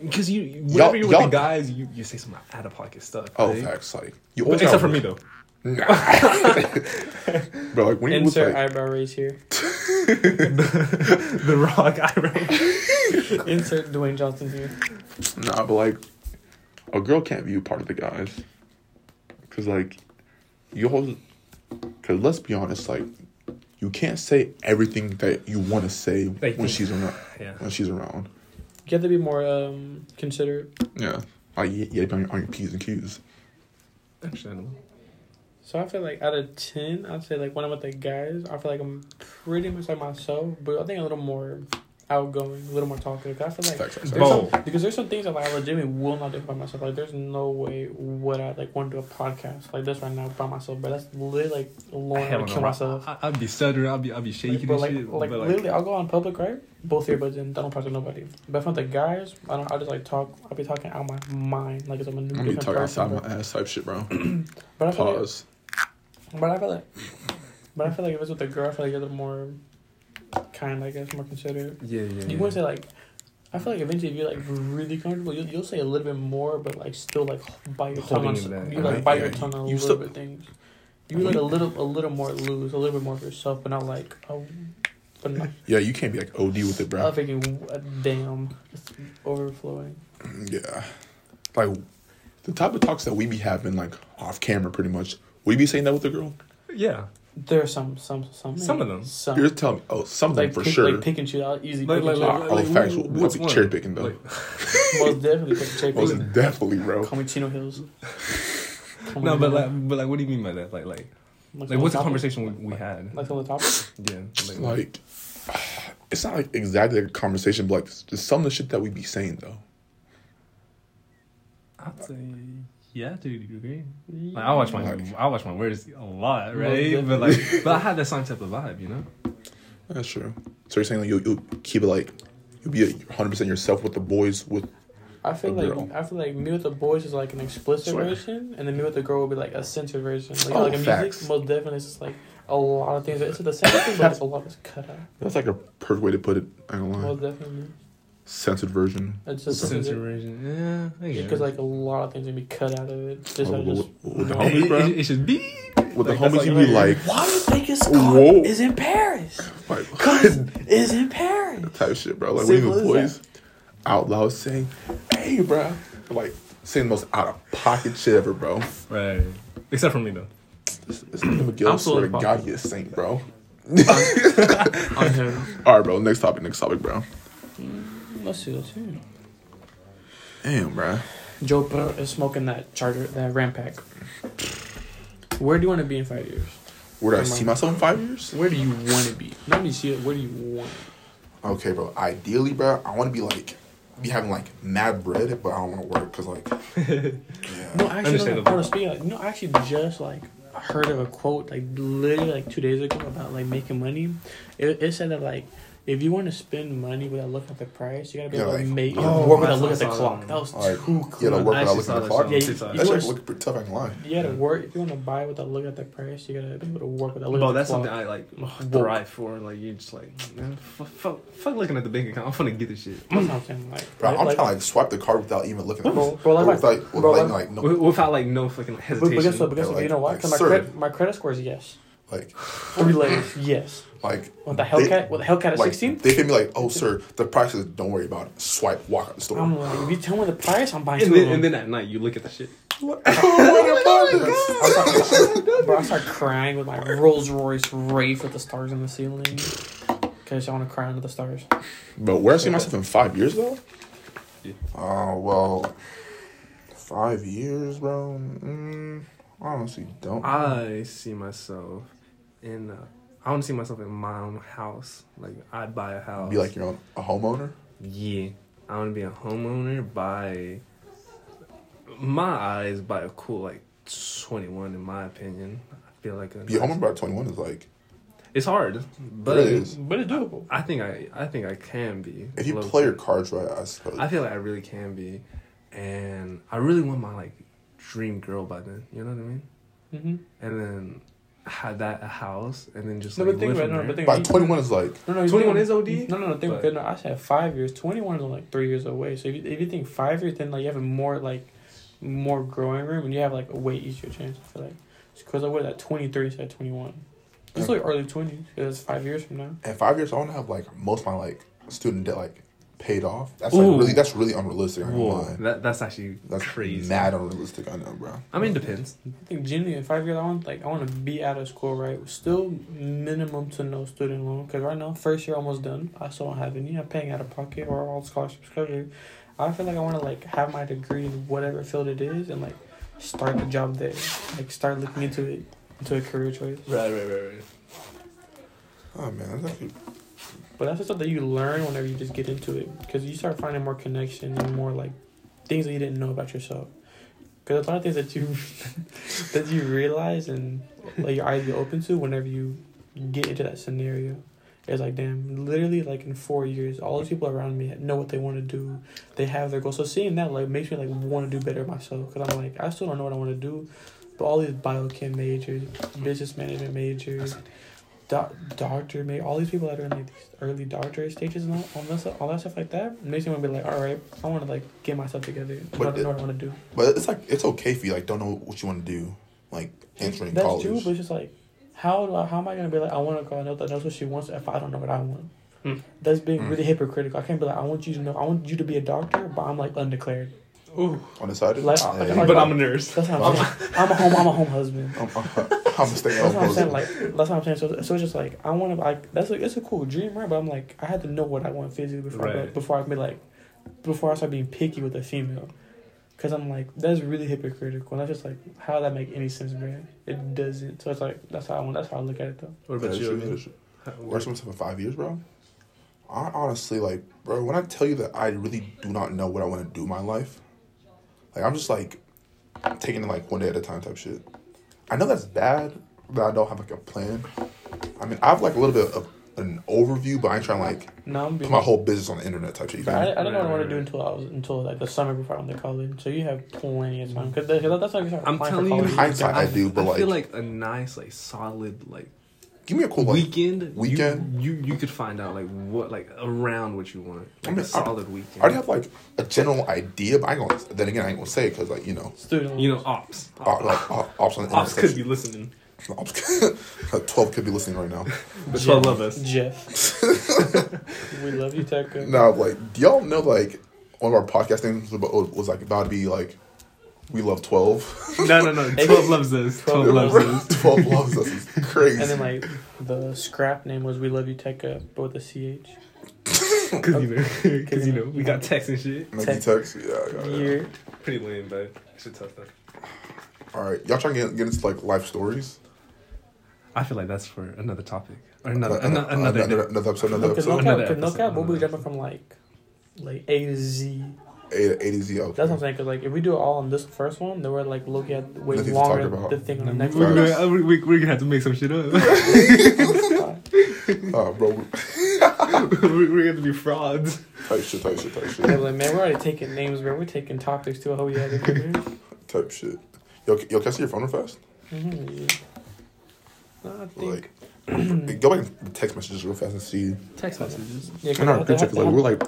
because you whenever you're with y'all- the guys, you, you say some out of pocket stuff. oh right? facts, like you But always except for me though. Nah. Bro, like when you with Insert like, eyebrow raise here. the rock eyebrow. Insert Dwayne Johnson here. nah, but like a girl can't be a part of the guys. Cause like you hold, cause let's be honest, like you can't say everything that you want to say Like, when she's around. yeah. When she's around, You have to be more um considerate. yeah, like you, you on, your, on your p's and q's. Understandable. So I feel like out of ten, I'd say like when I'm with the guys, I feel like I'm pretty much like myself, but I think a little more outgoing, a little more talkative. I feel like there's some, because there's some things that like I legitimately will not do by myself. Like there's no way would I like want to do a podcast like this right now by myself. But that's literally like would no. kill myself. I, I'd be stuttering. I'd be I'd be shaking Like, but and like, shit. like, but literally, I'll go on public, right? Both earbuds in. I don't talk to nobody. But if I'm the guys, I don't. I just like talk. I'll be talking out my mind, like it's I'm a new I'm gonna different talk outside my ass type shit, bro. But I feel like, Pause. But I feel like, but I feel like if it's with a girl, I feel like little more kind. I guess more considerate. yeah, yeah. You yeah. wouldn't say like. I feel like eventually, if you're like really comfortable, you'll, you'll say a little bit more, but like still like bite your tongue. Holding you like Right, bite yeah, your tongue on a little still- bit things. You like a little, a little more loose, a little bit more for yourself, but not like oh, but not Yeah, you can't be like OD with it, bro. I'm bro. thinking, uh, damn, it's overflowing. Yeah, like the type of talks that we be having, like off camera, pretty much. We be saying that with the girl. yeah. There are some, some, some, Some of them. some. You're telling me, oh, some of them like for pick, sure. like pick and choose out easy. Like, pick like, and like, choose. Oh, like, facts. wh- We'll- we'll be one? cherry picking, though. Like, most definitely pick cherry Most definitely, bro. Call me Chino Hills. Call no, but Chino. like, but like, what do you mean by that? Like, like, Like, like, what's the topic? conversation we, we had? Like on the topic. Yeah, like, Like, it's not like exactly like a conversation, but like just some of the shit that we be saying though. I'd say, yeah, dude, you agree? Like, I watch my, Like- I watch my words a lot, Most right? But like, but I had that same type of vibe, you know? That's true. So you're saying like you'll, you'll keep it like you'll be 100 percent yourself with the boys with I feel like girl. I feel like me with the boys is like an explicit Swear. version, and then me with the girl will be like a censored version. Like, Oh, like a facts. music, most definitely it's just like a lot of things. It's the same thing, but like a lot is cut out. that's like a perfect way to put it. I don't lie. Most definitely, Censored version. it's just Censor version, yeah. Because it. like a lot of things can be cut out of it. Just, Oh, I just with, with the homies, bro. it, it, it should be. With the Like, that's homies, you like- be like, Why do you think his car Whoa. is in Paris? like Cause it's in Paris. type of shit, bro. Like when you Simple with as boys out loud saying, "Hey, bro," like saying the most out of pocket shit ever, bro. Right. Except for me, though. This, this nigga McGill, I'm swear to full of God, he a saint, bro. I'm him. All right, bro. Next topic. Next topic, bro. Let's see. Let's see. Damn, bro. GoPro is smoking that charger, that Ram pack. Where do you want to be in five years? Where do I see myself in five years? Where do you want to be? Let me see it. Where do you want? Okay, bro. Ideally, bro, I want to be like, be having like mad bread, but I don't want to work because like, yeah. No, actually, no, Understandable. no, speaking of, you know, I actually just like heard of a quote like literally like two days ago about like making money. It, it said that like if you want to spend money without looking at the price, you gotta be Yeah, able like- to make Oh, work I without looking at saw the that clock. one. That was Alright, too yeah, cool. like work I without actually looking saw at the that clock. shit on Yeah, TikTok. you That wanna- shit look pretty tough. I ain't. You gotta Yeah. work if you want to buy without looking at the price. You gotta be able to work without looking Bro, at the that's clock. something I like Whoa. thrive for. Like you're just like, man, fuck, fuck, fuck looking at the bank account. I'm gonna get this shit That's what I'm saying. Like, Bro. I'm like, trying to like swipe the card without even looking at Bro, it. bro, like my- without, bro, like, like- like, no. Wi- without like no fucking But, hesitation. but guess what? But guess what? you know like- why? Because my sir. credit, my credit score is yes. Like, Three layers, yes. like With the they- Hellcat, with the Hellcat at like, sixteen. They can be like, "Oh, sir, the price is. Don't worry about it. Swipe, walk out the store." I'm like, if you tell me the price, I'm buying And two then, of them. and then at night you look at the shit. I start, bro, I start crying with my Rolls Royce Wraith with the stars in the ceiling. Cause I want to cry under the stars. But where I see myself in five years though? Yeah. Oh well, five years, bro. Mm, I honestly don't. I see myself in. Uh, I want to see myself in my own house. Like I'd buy a house. be like your own a homeowner. Yeah, I want to be a homeowner by my eyes by a cool like twenty one in my opinion. I feel like a Be a homeowner by twenty one is like It's hard, but It is. But it's doable. I think I I think I can be. if you low-key. play your cards right. I suppose. I feel like I really can be, and I really want my like dream girl by then. You know what I mean? Mm-hmm. And then had that a house, and then just No, like but think about it. No, but think by twenty one is like No, no, you 21 is OD, No, no, no. Think, but- no, I said five years. Twenty one is like three years away. So if you, if you think five years, then like you have a more like more growing room, and you have like a way easier chance. I feel like because I was at twenty three, said twenty one. It's like early twenties. It's five years from now. And five years I want to have like most of my like student debt like paid off. That's Ooh. like really that's really unrealistic. I'm Whoa, lying. that that's actually That's crazy. Mad unrealistic. I know, bro. I mean, depends. I think genuinely in five years, I want like I want to be out of school, right? Still minimum to no student loan, because right now first year almost done. I still don't have any. I'm paying out of pocket or all scholarships covered. I feel like I want to like have my degree in whatever field it is, and like start the job there. Like start looking into it into a career choice. Right, right, right, right. Oh man, that's actually But that's the stuff that you learn whenever you just get into it, because you start finding more connection and more like things that you didn't know about yourself. Because a lot of things that you that you realize and like your eyes get open to whenever you get into that scenario. It's like damn, literally like in four years, all the people around me know what they want to do. They have their goals. So seeing that like makes me like want to do better myself. Because I'm like I still don't know what I want to do, but all these biochem majors, business management majors, doc- doctor, maybe all these people that are in like these early doctorate stages and all, all that stuff, all that stuff like that makes me want to be like, all right, I want to like get myself together. I But know what I want to do. But it's like it's okay if you like don't know what you want to do, like entering college That's true, but it's just like, how how am I gonna be like, I want to go know that knows what she wants if I don't know what I want? Hmm. That's being Hmm. really hypocritical. I can't be like, I want you to know, I want you to be a doctor, but I'm like undeclared. Ooh, Undecided. Like, Hey, like- but I'm a nurse. That's what I'm saying. I'm a home. I'm a home husband. I'm, I'm, I'm stay That's what I'm saying. Like that's what I'm saying. So, so it's just like I want to like that's a it's a cool dream, right? But I'm like I had to know what I want physically before I, Right. before I be like before I start being picky with a female. Cause I'm like that's really hypocritical. And that's just like how that make any sense, man? It doesn't. So it's like that's how I want. That's how I look at it though. What about you? Amin? Where's Where's myself in five years, bro? I honestly like, bro. When I tell you that I really do not know what I want to do in my life, like I'm just like taking it like one day at a time type shit. I know that's bad, but I don't have like a plan. I mean, I have like a little bit of an overview, but I ain't trying to like No, I'm put my whole business on the internet type shit. You But I, me? I didn't know what I want to do until I was until like the summer before I went to college. So you have plenty of time because that's like I'm telling you, In hindsight, I do, but I feel like- like a nice, like solid, like Give me a cool like, weekend. weekend? You, you you could find out like what like around what you want. Like I mean, a solid weekend. I already have like a general idea, but I ain't gonna. Then again, I ain't gonna say it because like you know, student. you know, ops. uh, like uh, ops on the ops could be listening. Ops, Twelve could be listening right now. But Jeff. twelve love us. Jeff. we love you, Tecca. Now, like, do y'all know like one of our podcast names was, was like about to be like, we love twelve. No, no, no. Twelve loves us. Twelve 12 loves us. twelve loves us. It's crazy. And then like the scrap name was "We Love You Tekka," but with a ch. Cause you know, cause you know, we got text and shit. Nike text. Yeah, yeah, yeah. Year. Pretty lame, but shit tough though. All right, y'all trying to get, get into like life stories. I feel like that's for another topic or another Uh, another, uh, another, another, another episode. Another Because episode. no Another cap, because no episode, cap, we'll be another jumping from like, like A to Z. A to A to Z. Okay. That's what I'm saying. Cause like if we do it all on this first one, then we're like looking at way Nothing to talk longer about. the thing on the next We're one. gonna, we, we, we're gonna have to make some shit up. Uh, bro, we're, we're gonna be frauds. type shit, type shit, type Yeah, shit, like man, we're already taking names, bro. We're taking topics too. How we had it type shit. Yo, yo, can I see your phone real fast? Mm-hmm, yeah. No, I think Like, go back and text messages real fast and see. text messages. Yeah, In our they group chat, have- 'cause, they like we're like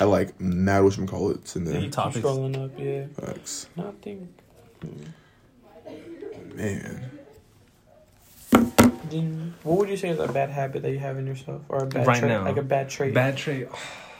had like mad what you call it in they there. keep Topics. scrolling up. Yeah. Facts. No, I think. hmm. Man, Jin, what would you say is a bad habit that you have in yourself, or a bad Right trait, now. like a bad trait? Bad trait.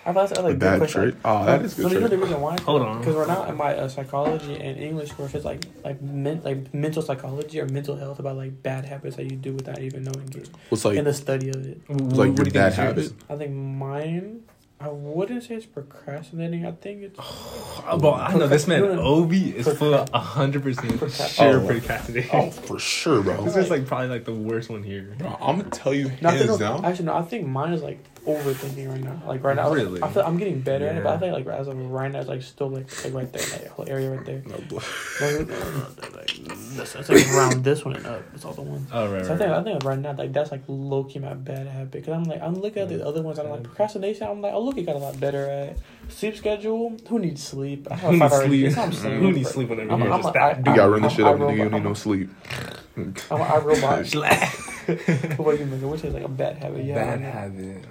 I thought that's like A bad trait. Oh, that is good. So good you know the reason why? Hold on. Because we're not in my uh, psychology and English course. It's like like men, like mental psychology or mental health about like bad habits that you do without even knowing it. What's like in the study of it, What, like what your do bad habit? I think mine. I wouldn't say it's procrastinating. I think it's Oh, bro, I know this man No, no. Obi is full of hundred percent Procra- sure Oh. procrastinating. oh for sure, bro. This is like probably like the worst one here. Bro, I'm gonna tell you No, I think, hands no, down. actually no. I think mine is like overthinking right now. Like right now, Really? I feel I'm getting better at it, but I think like as of right now, it's like still like like right there, that whole area right there. No, bro. Like, this- It's like around this one and up. It's all the ones. Oh right, So I right. think I think right now like that's like low key my bad habit because I'm like I'm looking at the other ones I'm like procrastination I'm like oh look you got a lot better at sleep schedule who needs sleep I Who needs sleep? that's what I'm saying. Who needs sleep whenever I'm- you're I'm just a- that I- You gotta run this shit up, nigga. You need no sleep. I'm I robot. What about you man which is like a bad habit yeah Bad habit.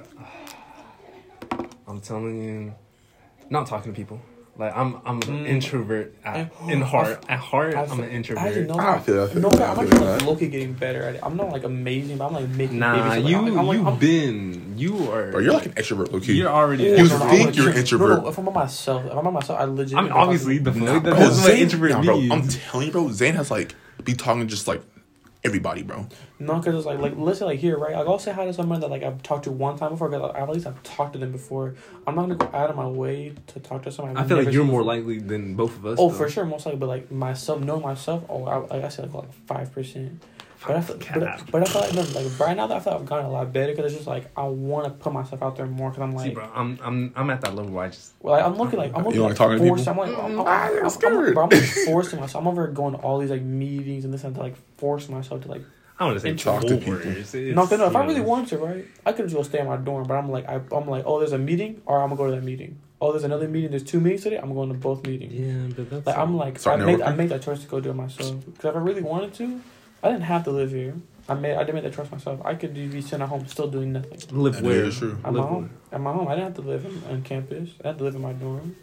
I'm telling you, not talking to people. Like I'm, I'm an Mm. introvert at, I- in heart. At heart, I I'm an introvert. I actually know I feel that. I feel no, that. I'm actually like that. low key getting better at it. I'm not like amazing, but I'm like making Nah, babies. you I'm, I'm, like, you I'm, been you are. Bro, you're like an extrovert, low key. You're already. You no, no, think I'm you're like- introvert. No, no, if I'm by myself, if I'm by myself, I legit. I mean, obviously the Nah, fuck. bro, That's what introvert nah, bro. I'm telling you, bro. Zane has like be talking just like everybody, bro. No, because it's like like listen like here right. Like I'll say hi to someone that like I've talked to one time before. Because at least I've talked to them before. I'm not gonna go out of my way to talk to someone. I've I feel like you're more before. likely than both of us. Oh, though. for sure, most likely. But like myself, knowing myself, oh, I, like I said, like like five percent. But I feel, but, Cap. but I feel like no, like right now, that I feel like I've gotten a lot better because it's just like I want to put myself out there more because I'm like, See, bro, I'm I'm I'm at that level where I just well, like, I'm looking like I'm looking like like talking to forced. people? I'm like, I'm, mm. I'm, I'm, you're I'm, scared. bro, I'm like forcing myself. I'm over going to all these like meetings and this and to like force myself to like I want to say talk to people. force. No, no, if I really want. wanted to, right, I could just go stay in my dorm. But I'm like, I, I'm like, oh, there's a meeting, or I'm gonna go to that meeting. Oh, there's another meeting. There's two meetings today. I'm going to both meetings. Yeah, but that's Like I'm like, I Start made, I networking? made that choice to go do it myself. Because if I really wanted to, I didn't have to live here. I made, I didn't make that choice myself. I could be sitting at home still doing nothing. live That where. is true. At Live my home, at my home, I didn't have to live in, on campus. I had to live in my dorm.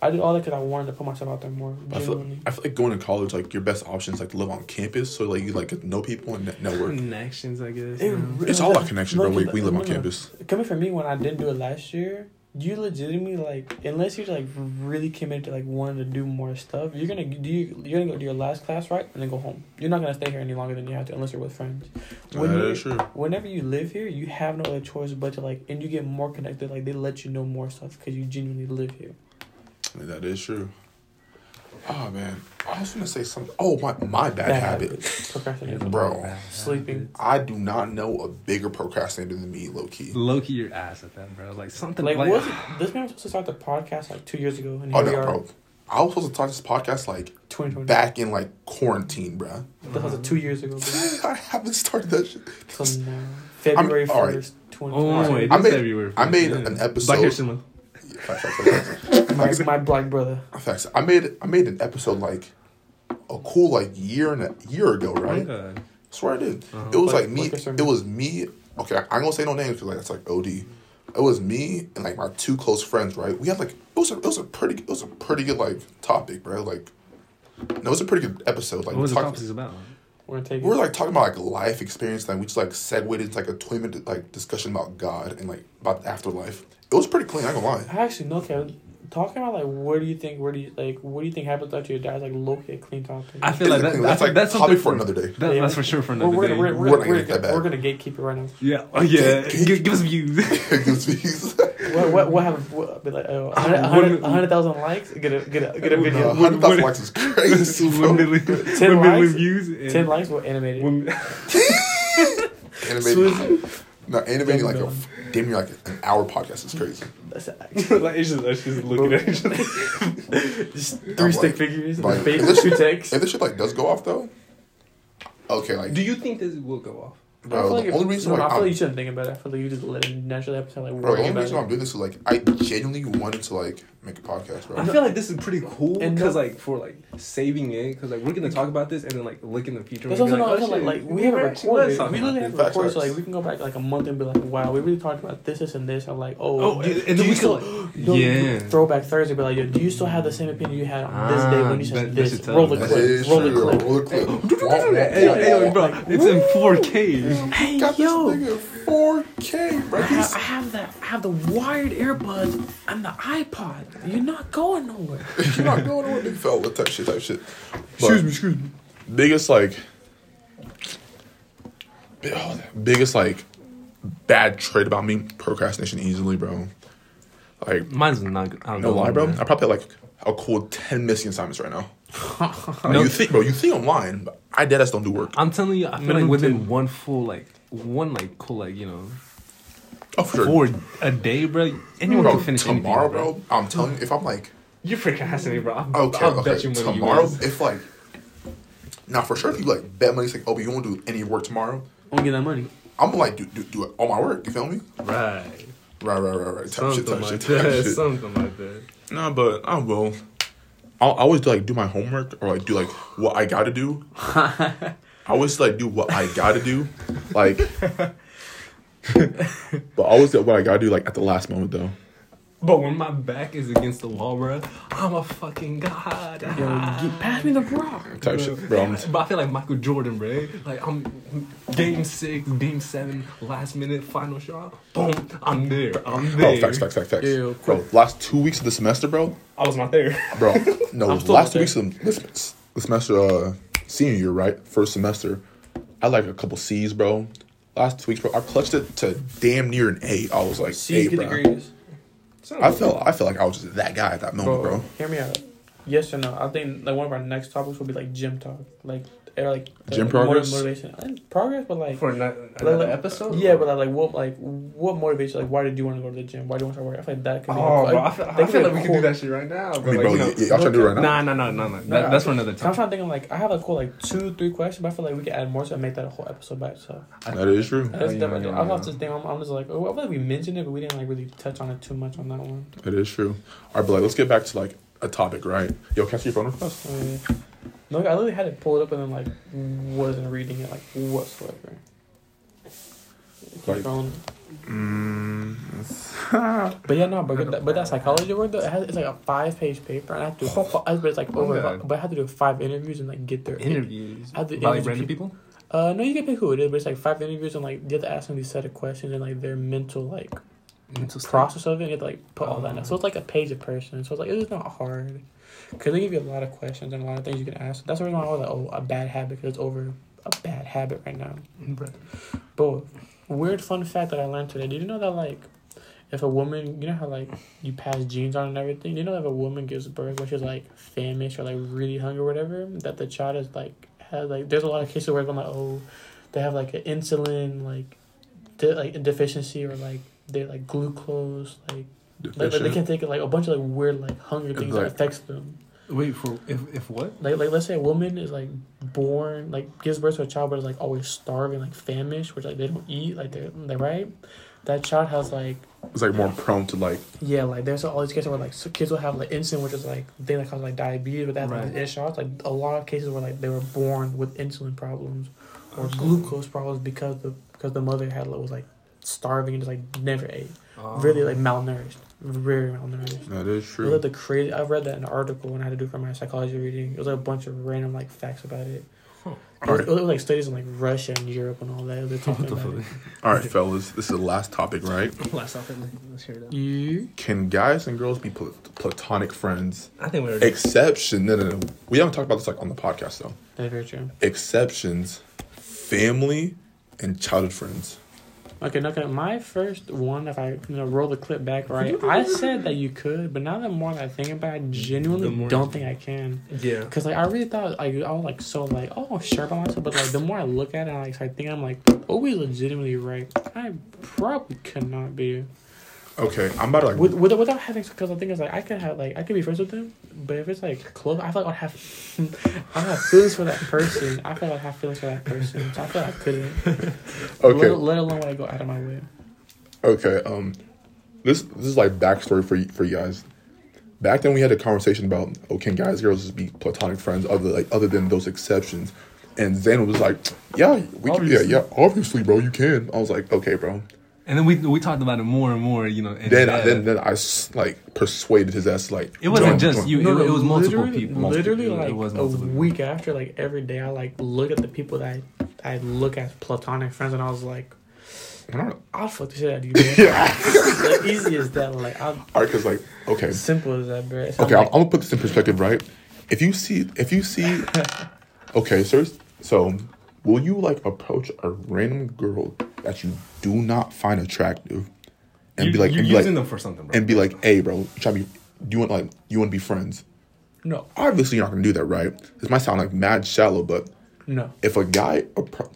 I did all that because I wanted to put myself out there more. I feel, Genuinely. I feel like going to college, like your best option is like to live on campus, so like you like get know people and network. Connections, I guess. It you It's all about connections, No, bro. We, we live no, on no. campus. coming from me when I didn't do it last year, you legitimately like unless you're like really committed to like wanting to do more stuff, you're gonna do you, you're gonna go to your last class right and then go home. You're not gonna stay here any longer than you have to unless you're with friends. When That you, true. whenever you live here, you have no other choice but to like and you get more connected. Like they let you know more stuff because you genuinely live here. That is true. Oh man, I was gonna say something. Oh my, my bad, habit. habits, procrastination, Bro. Sleeping. I do not know a bigger procrastinator than me, low key. Low key your ass at that, bro. Like something Like, like, was it, this man was supposed to start the podcast like two years ago, and Oh here we no, are, bro. I was supposed to start this podcast like twenty twenty. back in like quarantine, bro. That was two years ago. Bro. I haven't started that shit. So now, February all right. first, twenty Oh, twenty. it I made- February. I made 1st, an episode- Black History Month. Facts, facts, facts. My, my black brother. Facts. I made I made an episode like a cool like year and a year ago, right? Okay. swear I did. Uh-huh. It was Like- like me. like. It was me. Okay, I ain't gonna say no names because like that's like OD. It was me and like my two close friends, right? We had like it was a it was a pretty it was a pretty good like topic, bro. Like, no, it was a pretty good episode. Like What was we the talked- topics about? We're gonna take we were it. like talking about like life experience, and we just like segued into like a twenty minute like discussion about God and like about the afterlife. It was pretty clean. I ain't gonna lie. I actually know, Kevin. Talking about like, what do you think, where do you like, what do you think happens after your dad's like low key clean topic? I feel like that, a- that's, like that's topic something for another day. That, Yeah. That's for sure for another we're, day. we're, we're, We're we're, not we're, gonna get we're gonna gatekeep it right now. yeah. Oh yeah. Get- give, give us views. Gives views. What what what have what, be like? Oh, a Uh, hundred- a what- hundred a hundred thousand likes. Get a get a get a video. hundred what- thousand likes is crazy. one bro. million, Ten one million likes? views. And Ten likes. We'll animate it. One, Animating, no, animating like a Done. Damn near like an hour podcast It's crazy. That's like it's just, it's just looking at each other. just I'm three stick like- figures. like, Like, if this- two texts. If this shit like does go off though, okay, like Do you think this will go off? I bro, feel like the if- only reason no, why I feel I'm, like you shouldn't think about it. I feel like you just let it naturally happen. Like bro, the worry only about reason why I'm doing this is like I genuinely wanted to like make a podcast, bro. I feel like this is pretty cool because like for like saving it because like we're gonna talk about this and then like look in the future. There's and be also like, no, oh, like, like we have it were actually recorded. talking We about literally have this. it Facts, recorded, so like we can go back like a month and be like, wow, we really talked about this, this, and this. I'm like, oh, Oh, do, and do then you we still, could no, yeah. throwback Thursday, be like, yo, do you still have the same opinion you had on this day when you Ah, said that- that this? should tell Roll the clip, is roll the clip. roll the clip. Hey, hey, hey, bro, it's in 4K. Hey, got yo. this nigga 4K, bro. I have, He's- I have the I have the wired earbuds and the iPod. You're not going nowhere. You're not going over big fella type shit, type shit. Excuse me, excuse me. Biggest like, biggest like, bad trait about me: procrastination easily, bro. Like, Mine's not. good. I don't no know lie, bro. man. I probably have like a cool ten missing assignments right now. No. You think, bro? You think I'm lying? But I dead ass don't do work. I'm telling you, I feel Me like within too. one full like one like cool like you know Oh, for sure. for a day, bro. Anyone Bro, can finish tomorrow, anything, bro. I'm telling you, if I'm like, You're procrastinating, bro. I'll, okay, I'll okay, bet you money tomorrow, is. if like, now for sure, if you like bet money, it's like, oh, but you won't do any work tomorrow. I'm gonna get that money. I'm gonna like do, do do all my work. You feel me? Right. Right, right, right, right. Type Something shit, type like shit, type that. shit. Something like that. Nah, but I will. I'll I always do like do my homework or like do like what I gotta do. I always like do what I gotta do, like. but I always do what I gotta do like at the last moment though. But when my back is against the wall, bro, I'm a fucking god. Yo, get, pass me the rock. Type shit, bro. But I feel like Michael Jordan, bro. Like I'm game six, game seven, last minute, final shot. Boom, I'm there. I'm oh, there. facts, facts, facts, facts. Yeah, bro, last two weeks of the semester, bro. I was not there. Bro, no, I'm last two there. weeks of this, this semester, uh, senior year, right? First semester, I like a couple C's, bro. Last two weeks, bro, I clutched it to damn near an A. I was like, See, hey, get bro. degrees. I felt, I felt like I was just that guy at that moment, Bro, bro. hear me out. Yes or no? I think like one of our next topics will be like gym talk, like or like uh, Gym motiv- progress? motivation, and progress, but like. For ano- like- another like- episode? Yeah, but like, like what like what motivates you? Like, why did you want to go to the gym? Why do you want to start working? I feel like that could be. Oh, a, bro, like, I feel, I feel be like we can cool- do that shit right now. I But mean, like, bro, you know, y- y- y'all trying to do it right now? Nah, nah, nah, nah, nah. That, that's for another time. I'm trying to think of like I have a cool like two, three questions, but I feel like we could add more to make that a whole episode by itself. That is true. That's yeah, definitely. yeah, I'm yeah. off this thing. I'm, I'm just like, oh, I feel like we mentioned it, but we didn't like really touch on it too much on that one. It is true. All right, but like, let's get back to like a topic, right? Yo, can I see your phone request? Uh, no, I literally had to pull it pulled up and then like wasn't reading it like whatsoever. Like- scrolling. Mm, But yeah, no, but that, but that psychology work though, it has, it's like a five page paper, and I have to. do- But it's like over, Okay. but I have to do five interviews and like get their Interviews. I By like interview random people? Uh, no, you can pick who it is, but it's like five interviews and like you have to ask them these set of questions and like their mental like. Process of it. You have to like put all that. in. So it's like a page a person. So it's like it's not hard because they give you a lot of questions and a lot of things you can ask. That's the reason why I was like, oh, a bad habit because it's over a bad habit right now. Bro. But weird fun fact that I learned today. Did you know that like if a woman, you know how like you pass genes on and everything. You know that if a woman gives birth when she's like famished or like really hungry or whatever, that the child is like has like there's a lot of cases where I'm like oh, they have like an insulin like de- like a deficiency or like they like glucose like like, like they can take like a bunch of like weird like hunger things that Like- affects them. Wait, for if, if what? Like like let's say a woman is like born like gives birth to a child but is like always starving like famished which like they don't eat like they're, they're right. That child has like It's like more prone to like yeah like there's all these cases where like so kids will have like insulin which is like thing that causes like diabetes but that Right. like, shots like a lot of cases where like they were born with insulin problems or glucose problems because the because the mother had was like starving and just like never ate oh. really like malnourished very malnourished. that is It was true. like the crazy. I read that in an article when I had to do for my psychology reading. It was like a bunch of random like facts about it. Huh. It, was, it was like studies in like Russia and Europe and all that. They're talking What the about fuck? it. All right, fellas, this is the last topic, right? Last topic. Let's hear that. You Can guys and girls be pl- platonic friends? I think we're Exception. No, no, no. We haven't talked about this like on the podcast though. that's very true. Exceptions: family and childhood friends. Okay, now okay, my first one, if I you know roll the clip back right, I said that you could, but now the more that I think about, it, I genuinely don't think I can. yeah. Cause like I really thought like I was like so like oh sure about myself, but like the more I look at it, I like start thinking I'm like always legitimately right. I probably could not be. Okay, I'm about to like. With, with, without having, because the thing is, like, I could have, like, I could be friends with them, but if it's like close, I feel like I'd have, I have feelings for that person. I feel like I have feelings for that person, so I feel like I couldn't. okay, Let, let alone when I go out of my way. okay. Um, this this is like backstory for you, for you guys. Back then, we had a conversation about oh, can guys girls just be platonic friends other like other than those exceptions? And Zane was like, yeah, we can. Yeah, yeah, obviously, bro, you can. I was like, okay, bro. And then we we talked about it more and more. You know. And Then. I, then, then I s- like persuaded his ass like It wasn't join- just join. you. it, it was multiple literally, people. Literally, It like was a people. week after, like every day, I like look at the people that I, I look at platonic friends and I was like, We're not- I'll fuck the shit out of you. Bro. Yeah. like easy as that. Like I'll, Alright, cause like okay, simple as that, bro. It's okay, I'm, like, I'm gonna put this in perspective, right? If you see, if you see, okay, so so will you like approach a random girl that you do not find attractive, and you, be like, you're and be using like, them for something, bro. and be like, hey, bro, you try be, do you want like, you want to be friends? no, Obviously, you're not gonna do that, right? This might sound like mad shallow, but no. if a guy appro-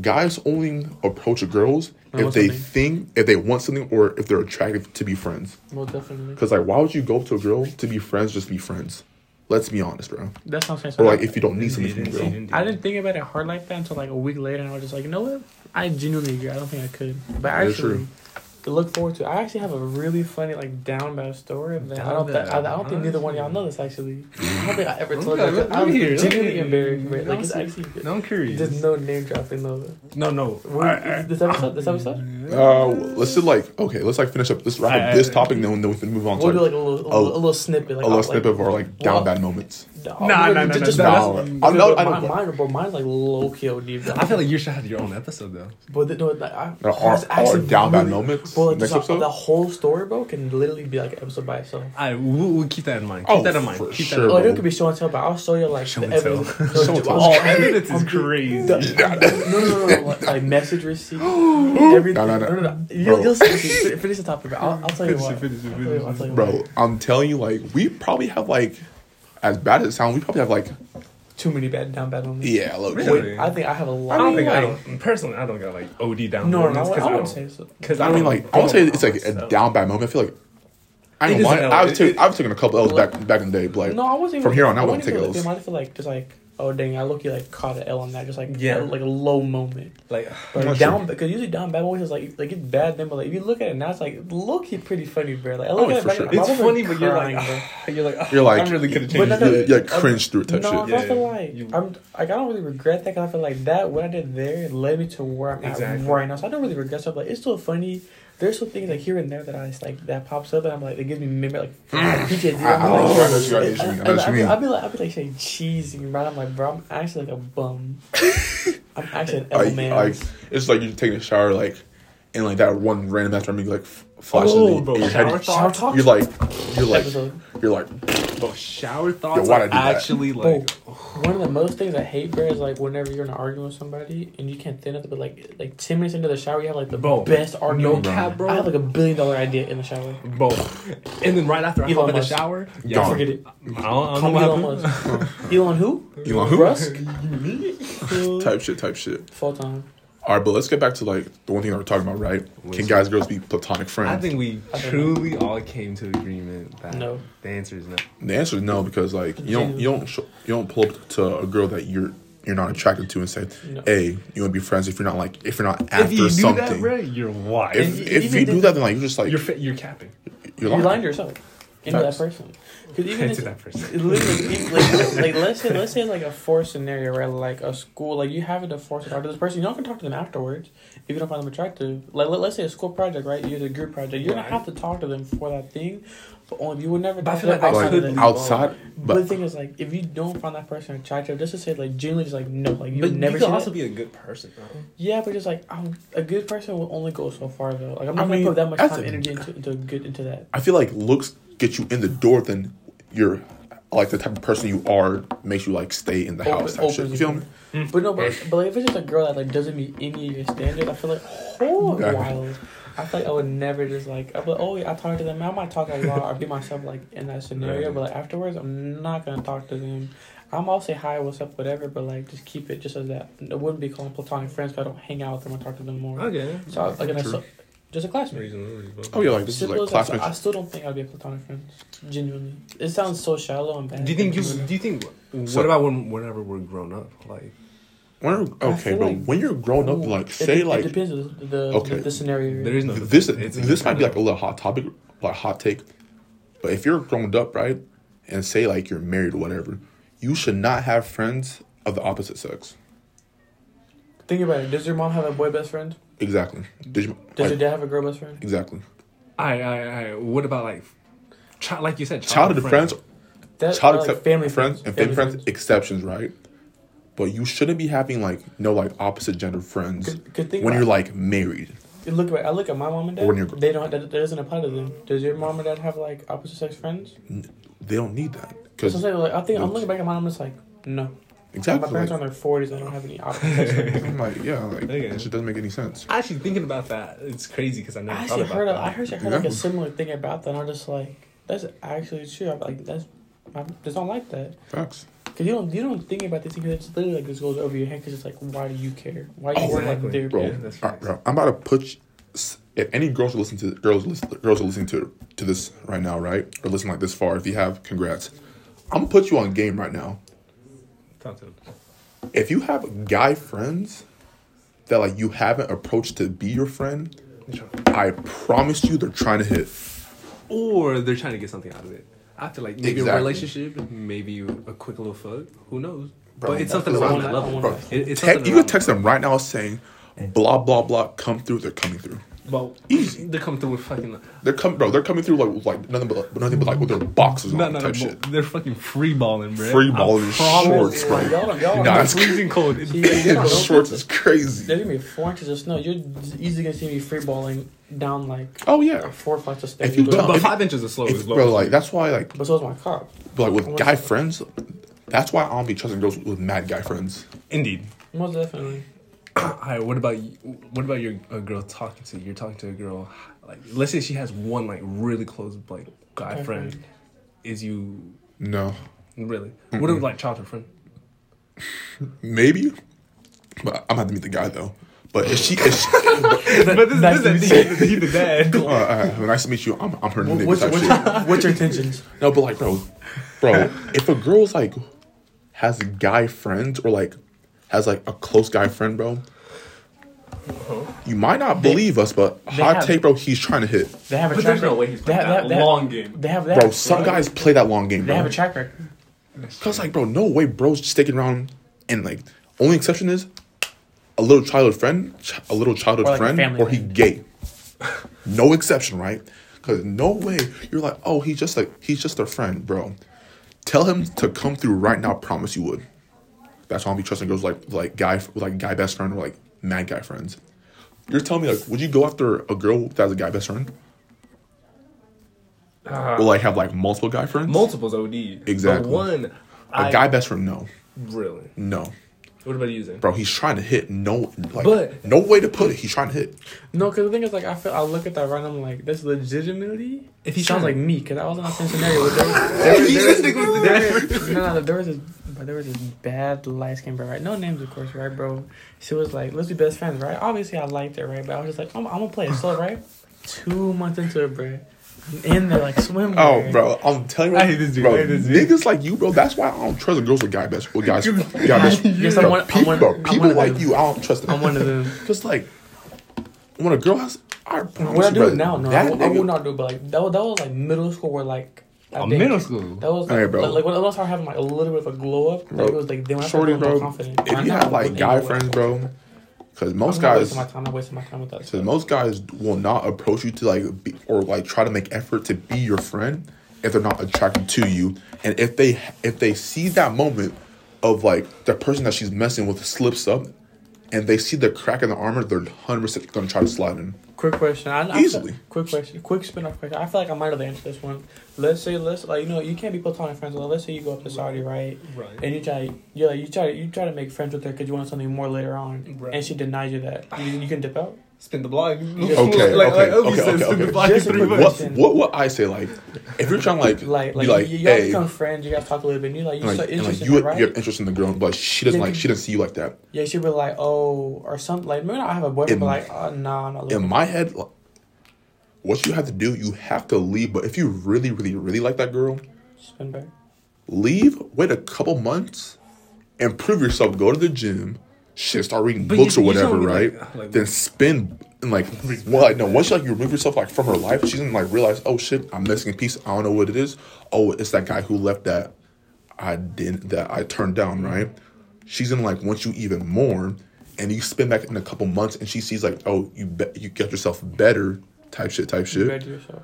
guys only approach girls I if want they something. think if they want something or if they're attractive to be friends Well, definitely. because like why would you go up to a girl to be friends just be friends let's be honest bro That's not saying. or like if you don't need something Indeed, from a girl indeed, I didn't think about it hard like that until like a week later, and I was just like, you know what? I genuinely agree. I don't think I could, but That is actually, true. to look forward to. I actually have a really funny like down bad story. That I don't. Th- I, I don't think neither one of y'all know this actually. I don't think I ever told Okay, you. let me I'm hear, let me genuinely embarrassed. But, like No, it's see- actually. No, I'm curious. There's no name dropping though. no, no. What- This episode. This episode. Uh let's do like okay let's like finish up let's wrap up this alright. topic and then, then we can move on to We'll do like, like a little, a, little, a little snippet, like a little like, snippet of our like down well, bad moments No, Nah, no, nah, nah, just, nah, just nah, mine- nah. mine- I'm not- I mine, don't- mine, bro, mine's like low key deep. I feel like you should have your own episode though. But the, no, like, I, our, our, it's actually our down bad moments Bro, like, next just, episode the whole story, bro, can literally be like an episode by itself. I we'll, we'll keep that in mind. Keep Oh, that in mind. for Keep sure, that in Oh, bro. mind. it could be show and tell, but I'll show you like Show and tell. evidence. Show and tell. Oh, I'm- evidence is crazy. the- no, no, no, no, no, like, like message receipt, everything. No, No, no, no, no. no. You'll, you'll see. see, Finish the topic. I'll, I'll tell you Finish what. it, finish it, I'll finish tell you it. what, I'll tell you bro what. i'm telling you like we probably have like as bad as it sounds we probably have like Too many bad, down bad moments. yeah look Really? Wait, I think I have a lot. I don't think I don't personally. I don't got like OD down. No, no, moments I, 'cause I don't- wouldn't say so. Because I mean, like, I would say it's like a myself. down bad moment. I feel like I don't is mind. an L. I was taking, I was taking a couple L's back back in the day, but like No, I wasn't. From even- here on, I I wouldn't take even- L's. I might feel like just like oh dang, I look you like caught an L on that, just like Yeah. like a low moment. like But down because usually down bad moments is like like it's bad then, but like if you look at it now, it's like look he pretty funny, bro. Like I look Oh, at it for back, sure. it's funny, but you're like bro. you're like "Ah, You're like- I'm really could have But changed no, no, you, you like I'm- cringe through it type no, shit. I Yeah, feel yeah. like You- I'm like I don't really regret that because I feel like that what I did there led me to where I'm Exactly. at right now. So I don't really regret stuff. Like it's still funny. There's some things like here and there that I just, like that pops up and I'm like it gives me memory like PTSD. I- know what you- mean. I'll be- mean. I'll be like I'll be like saying cheesy, right? I'm like bro, I'm actually like a bum. I'm actually an L man. like it's like you're taking a shower like and like that one random after me like f- flashes Oh, in, bro, in your shower head. thoughts? Shower talk? You're like you're like episode. you're like Bro, shower thoughts why'd I are do that? actually Bro, like one of the most things I hate, bro, is like whenever you're in an argument with somebody and you can't think of it, but like like ten minutes into the shower, you have like the Bro, best no cap, bro. I have like a billion dollar idea in the shower. bro. And then right after I Elon hop in the Musk. shower, Gone. yeah, Forget it. I don't, I don't Call know Elon. Musk. Elon who? Elon who? Rusk? type shit type shit. Full time. All right, but let's get back to like the one thing that we're talking about, right? Can guys girls be platonic friends? I think we truly all came to agreement that No. the answer is no. The answer is no because like you don't you don't sh- you don't pull up to a girl that you're you're not attracted to and say, No. "Hey, you want to be friends?" If you're not like if you're not after if you do something. that, bro, you're wild. if And if you do that, then like you're just like you're you're, fa- you're capping. You're lying. lying to yourself. Into that person. Because even Into that person. it literally, even, like, like let's say let's say like a forced scenario where like a school like you have to force to talk to this person, you're not gonna talk to them afterwards if you don't find them attractive. Like let, let's say a school project, right? You have a group project, you're Right. gonna have to talk to them for that thing, but only you would never. But I talk feel to like them outside could of leave that. outside, But, but the thing is, like, if you don't find that person attractive, just to say, like, genuinely, just like, no, like, you But would never you see can that. also be a good person, bro. Yeah, but just like, um, a good person will only go so far though. Like, I'm not mean, gonna put that much time, a- energy into into good into that. I feel like looks get you in the door, then you're like the type of person you are makes you like stay in the Open- house type shit. You feel you. me? But no, but, but like, if it's just a girl that like doesn't meet any of your standards, I feel like oh Yeah. wild. I feel like I would never just like I'd like, oh yeah, I talk to them. I might talk a lot or be myself like in that scenario, Right. but like afterwards, I'm not gonna talk to them. I'm all say hi, what's up, whatever, but like just keep it just as that. It wouldn't be calling platonic friends. 'cause I don't hang out with them or talk to them more. Okay. So I, like, that's True. so, just a classmate. Reasonable, Oh yeah, like this Simple is as like that. So I classmates. still don't think I'd be a platonic friend. Genuinely, it sounds so shallow and bad. Do you think you? Do you think? So- what about when whenever we're grown up? Like, When you're, I okay, feel bro. like- when you're grown up, like It- say it, like it depends on the the, Okay. the, the scenario. there is no. this it's- this might be like a little hot topic, like hot take. But if you're grown up, right, and say like you're married or whatever, you should not have friends of the opposite sex. Think about it. Does your mom have a boy best friend? Exactly. Did you, Does your dad have a girl best friend? exactly. I, I, I. What about like, chi- like you said, Childhood friends, That, uh, childhood or, like family friends, and family friends, exceptions, right? but you shouldn't be having like no like opposite gender friends Good, good thing when you're like married. You look at I look at my mom and dad. Or when you're- they don't. That, that doesn't apply to them. Does your mom and dad have like opposite sex friends? They don't need that because I'm. Like I think I'm looking back at my mom. And it's like no. Exactly. My parents like- are in their forties. They don't have any opposite sex friends. I'm like, yeah, like Okay. that shit doesn't make any sense. Actually, thinking about that, it's crazy because I I never thought actually about heard. that. Of, I heard. I heard like a similar thing about that. and I'm just like, that's actually true. I'm like, that's. I just don't like that. Facts. Cause you don't you don't think about this because It's literally like this goes over your head. Because it's like, why do you care? Why do you Oh, worry exactly. about their Bro, Yeah, that's all right, facts. bro, I'm about to put. If any girls are listening to girls, listen- girls are listening to to this right now, right, or listen like this far. If you have, congrats. I'm gonna put you on game right now. Talk to him. If you have guy friends that like you haven't approached to be your friend, I promise you they're trying to hit. Or they're trying to get something out of it. After like maybe Exactly. a relationship, maybe a quick little fuck. Who knows? Bro, but it's something around that I- I level. Bro, It- it's te- you could text them right now saying, "Blah blah blah, come through." They're coming through. Well, Easy. they come through with fucking They're coming, bro. They're coming through like like nothing but nothing but like with their boxes no, on no, type no, shit. They're fucking free balling, bro. Free balling in shorts, bro. Y'all, don't- y'all, Nah, don't- it's freezing cold. See, you don't Shorts is crazy. There's gonna be four inches of snow. You're easily gonna see me freeballing down like Oh yeah, four flights of stairs. If you But- but if- five inches of slow is if, bro. Like that's why like But so is my cop. but, like with guy friends, that's why I don't be trusting girls with mad guy friends. Indeed. Most definitely. All right. What about you? What about your a girl talking to? you? You're talking to a girl. Like, let's say she has one like really close like guy Guy friend. friend. Is you No, really? What about like childhood friend? maybe, but I'm gonna have to meet the guy though. But if she, if she but this, Nice this to is he the dad. uh, uh, nice to meet you. I'm, I'm her nigga What's, what's, your, what's your intentions? No, but like, bro, bro, if a girl's like has guy friends or like has like a close guy friend, bro, uh-huh. you might not believe us, but hot have- take, bro, he's trying to hit, They have a But track there's no record. way he's they playing have, that they have, long game. They have, they bro. have, Some guys play that long game, they have bro. a track record. Cause like, bro, no way, bro's sticking around, and like, only exception is a little childhood friend, ch- a little childhood Or, like, a friend, family or he friend. gay. no exception, right? Cause no way you're like, oh, he's just like he's just a friend, bro. Tell him to come through right now. Promise you would. That's why I'm be trusting girls like like guy like guy best friend or like mad guy friends. You're telling me like, would you go after a girl that has a guy best friend? Uh, or like have like multiple guy friends? Multiples OD. Exactly. But one, A I, guy best friend, no, Really? no. What about you, Zane? Bro, he's trying to hit. No, like, But- no way to put it. He's trying to hit. No, because the thing is, like, I feel I look at that right, and I'm like, that's legitimately. If he sounds like me, because I was in that same scenario. There, there, there, the there, no, no, there was this, but there was this bad light skin girl, right? No names, of course, right, bro? She was like, let's be best friends, right? Obviously, I liked it, right? But I was just like, I'm, I'm gonna play it slow, right? Two months into it, bro. I'm in there like swimwear. Oh, bro, I'm telling you, I hate this dude, bro, I hate this dude. niggas like you, bro. That's why I don't trust girls with guy best with guys. With guy best. Yes, bro, I'm one- I'm people, one- bro, I'm people one like you, I don't trust them. I'm one of them. Just like, when a girl has, I promise What I you, do bro, it now? No, I, that would- I nigga- would not do, it, but like that was, that was like middle school, where like. I Oh, middle school. That was like, Alright, bro. like, like when I started having like a little bit of a glow up, Bro, like, it was like then when I Shorty, started feeling bro. more confident. If you have like like, guy friends, bro, because most I'm guys, wasting my time. I'm wasting my time with that. So stuff. most guys will not approach you to like be, or like try to make effort to be your friend if they're not attracted to you, and if they if they see that moment of like the person that she's messing with slips up, and they see the crack in the armor, they're hundred percent gonna try to slide in. Quick question. I, I Easily. Feel, quick question. Quick spin off question. I feel like I might have answered this one. Let's say let's like you know you can't be platonic friends. Well, let's say you go up to Saudi right, Right. and you try you like you try you try to make friends with her because you want something more later on, Right. and she denies you that. You, you can dip out. Spin the block. Okay, okay, like Obi okay, said, okay, okay. Just a quick. What Listen. what what I say like if you're trying to like Like like, like you, you guys hey become friends. You guys talk a little bit. And you like you and, start like, and, like interested you in her, right? you have interest in the girl, but she doesn't Yeah, like she doesn't see you like that. Yeah, she'd be like, oh, or something. Like, maybe not I have a boyfriend, In- but like, uh, nah, I'm not looking. in my head, like, what you have to do, you have to leave. But if you really, really, really like that girl, Spin back. leave, wait a couple months, improve yourself, go to the gym, shit, start reading But books you- or whatever, right? like- like- then spend and like, well, like no, once you like you remove yourself like from her life, she's gonna like realize, oh shit, I'm missing a piece. I don't know what it is. Oh, it's that guy who left that I didn't that I turned down, mm-hmm. right? She's gonna like want you even more, and you spend back in a couple months, and she sees like, oh, you be- you get yourself better, type shit, type shit yourself.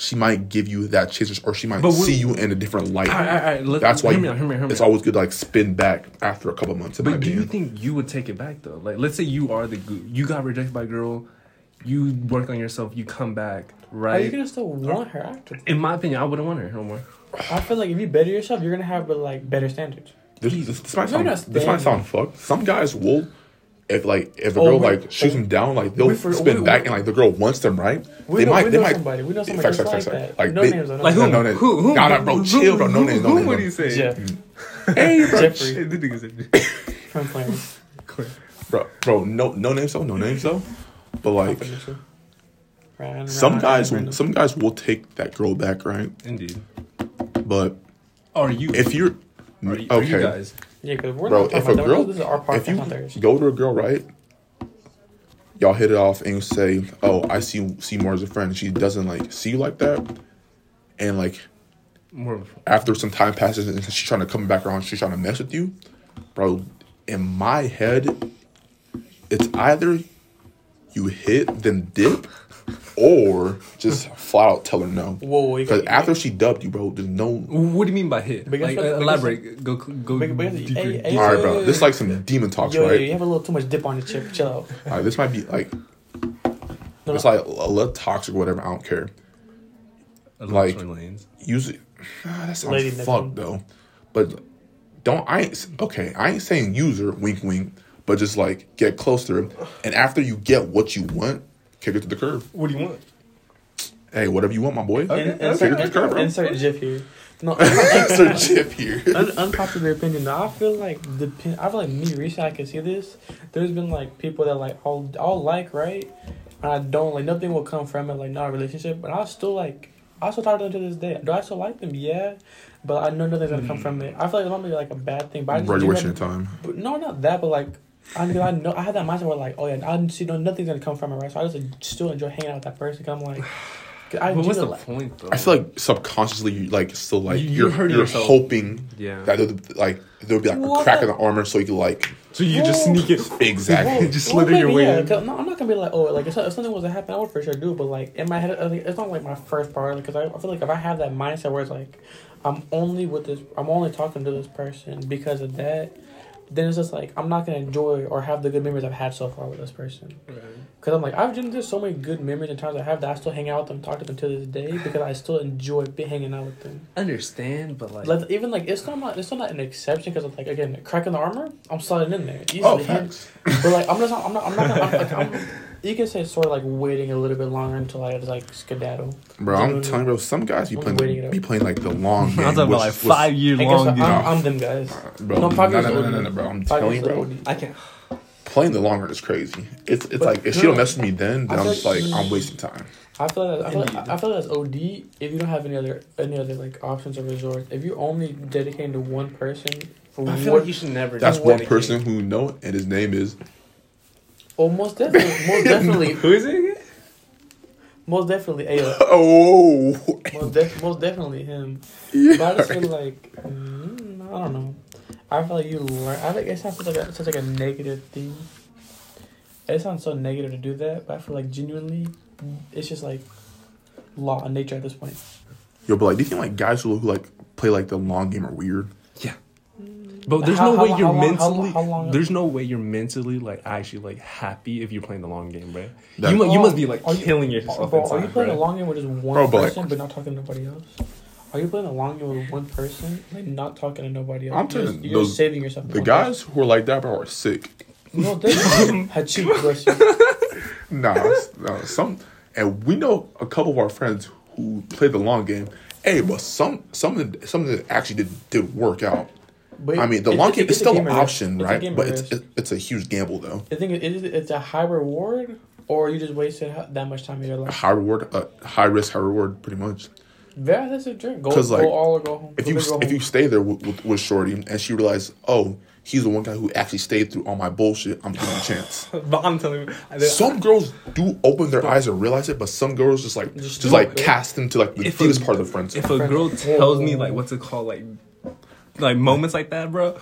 She might give you that chance, or she might see you in a different light. All right, all right, all right, let- That's why hear you- me out, hear me hear me it's out. always good to like spin back after a couple months. But do you think you would take it back though? Like, let's say you are the you got rejected by a girl, you work on yourself, you come back, right? Are you right? gonna still want her after? In my opinion, I wouldn't want her no more. I feel like if you better yourself, you're gonna have like better standards. this, this, this might sound this might sound fucked. Some guys will. If like if a Oh, girl we- like shoots them down, like they'll for- spin we- back we- and like the girl wants them right. We they know, might we they know might somebody. We know somebody Facts, just facts, like facts, that. facts. Like, no they- names. no Like who? no, no. Who? Who? Nah, nah, bro, who- chill, bro. No who- names, no Who names, would no. you say? Jeff Hey, bro, Jeffrey The nigga said- from Clarence. bro, bro, no no names though, no names though. But like Ryan, some Ryan, guys, Brandon. some guys will take that girl back, right? Indeed. But Are you? if you're are you, are you okay, guys? Yeah, because we're bro, not talking if a girl. This is our if podcast, you go to a girl, right? Y'all hit it off, and you say, "Oh, I see see more as a friend." She doesn't like see you like that, and like More after some time passes and she's trying to come back around, she's trying to mess with you, bro. In my head, it's either you hit then dip, or just flat out tell her no. Whoa, whoa, Because after she dubbed you, bro, there's no. What do you mean by hit? Because- like, uh, because- elaborate. Go go Because- because- deeper. hey, hey, All right, bro. This is like some demon talks, Yo, yo, right? you have a little too much dip on your chip. Chill out. All right, this might be like No, it's no. like a little toxic, whatever. I don't care. Like- Tory Lanez. Use it. Ah, that sounds Lady fucked Nickman. though. But don't I ain't okay. I ain't saying user wink, wink. But just like get close to her, and after you get what you want, kick it to the curb. What do you want? Hey, whatever you want, my boy. In- Okay, insert, Kick it to the curb, bro. insert GIF here. No, Insert chip here. Un- unpopular opinion. Though I feel like the pin- I feel like me recently I can see this. There's been like people that like I'll I'll like right, and I don't like nothing will come from it like not a relationship, but I still like I still talk to them to this day. Do I still like them? Yeah, but I know nothing's gonna come hmm. from it. I feel like it might be like a bad thing, but I just do Graduation time. But no, not that, but like. I, mean, I know I had that mindset where like, oh yeah, I see no nothing's gonna come from it, right? So I just like, still enjoy hanging out with that person. Cause I'm like, 'cause I But what's the like, point though? I feel like subconsciously, you like still like You- you you're you're hoping yeah. that there'll, like there'll be like a crack in the armor, so you can like So you just sneak it. exactly. Just slither your maybe, way Yeah, in. 'cause no, I'm not gonna be like, oh, like if, if something was to happen, I would for sure do. it, But like in my head, I it's not like my first priority because I, I feel like if I have that mindset where it's like, I'm only with this, I'm only talking to this person because of that. Then it's just like I'm not gonna enjoy or have the good memories I've had so far with this person. Because I'm like I've just there's so many good memories and times I have that I still hang out with them, talk to them to this day because I still enjoy be hanging out with them. Understand, but like, Like even like it's not it's not an exception because like again cracking the armor, I'm sliding in there easily. Oh, facts. but like I'm just I'm not I'm not gonna, I'm, like, I'm, you can say sort of like waiting a little bit longer until I just like skedaddle. Bro, I'm telling you, bro, some guys be I'm playing waiting it out. be playing like the long I'm talking about like five year I guess long. I'm. I'm them guys. Bro, No, no, five no, years no, no, no, no, bro. I'm telling you, bro. I can't. Playing the longer is crazy. It's it's But like if she don't mess with me then, then I I'm just like like- I'm wasting time. I feel like I feel like, I feel like that's OD if you don't have any other any other like options or resorts. If you're only dedicating to one person for I feel one, like you should never. That's one dedicate- person who know, and his name is. Oh most definitely, most definitely, Who is it? again? most definitely, Ayla. Oh, most, def- most definitely him. yeah. But I just feel like mm, I don't know. I feel like you learn. I think it sounds like a, such like a negative thing. It sounds so negative to do that, but I feel like genuinely, it's just like law and nature at this point. Yo, but like, do you think like guys who, who like play like the long game are weird? But there's How- no way long- you're how long- mentally. long- how long- There's no way you're mentally like actually like happy if you're playing the long game, right? That- you mu- you Oh, must be like are you- killing yourself Bro, inside, are you playing right? a long game with just one oh, Bro, person but not talking to nobody else? Are you playing a long game with one person, like not talking to nobody else? I'm You're telling just- you, you're those- just saving yourself. The guys who are like that, bro, are sick. No, they Hachi, bless you. Nah, nah, some, and we know a couple of our friends who play the long game. Hey, but some some of the, some of them actually did did work out. But I mean, the long it's game is still an of risk. option, It's right? But it's risk. it's a huge gamble though. I think it is. It's a high reward, or you just wasted that much time of your life. High reward, uh, high risk, high reward, pretty much. Yeah, that's a drink. Go, 'Cause, like, go all or go home. If Go you big, if home. you stay there with, with, with Shorty and she realized, oh, he's the one guy who actually stayed through all my bullshit, I'm giving a chance. But I'm telling you, I- Some girls do open their eyes and realize it, but some girls just like Just just, like stupid. cast into like the If deepest part of the friends. if a girl tells me like what's it called, like like moments like that, bro.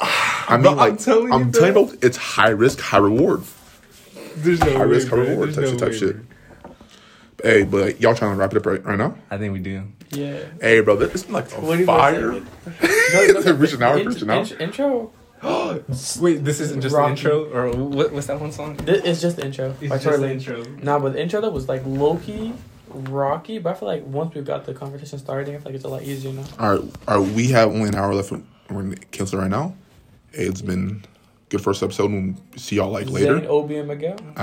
I mean, Bro, I'm telling you, I'm bro. telling you, it's high risk, high reward. There's no High way, risk, high bro. reward There's type no shit, type way, shit. bro. Hey, but y'all trying to wrap it up right, right now? I think we do. Yeah. Hey, bro, this is like What do a you fire. No, no, Reach an hour, int- reach an hour. Intro. Wait, this isn't just Rocky. the intro, or what, what's that one song? This, it's just the intro. It's just the intro. Nah, but the intro that was like low key, rocky. But I feel like once we've got the conversation starting, I feel like it's a lot easier now. All right, all right, we have only an hour left. We're gonna cancel right now. It's been good first episode. We'll see y'all like later. Zane, Obi, and Miguel. Out.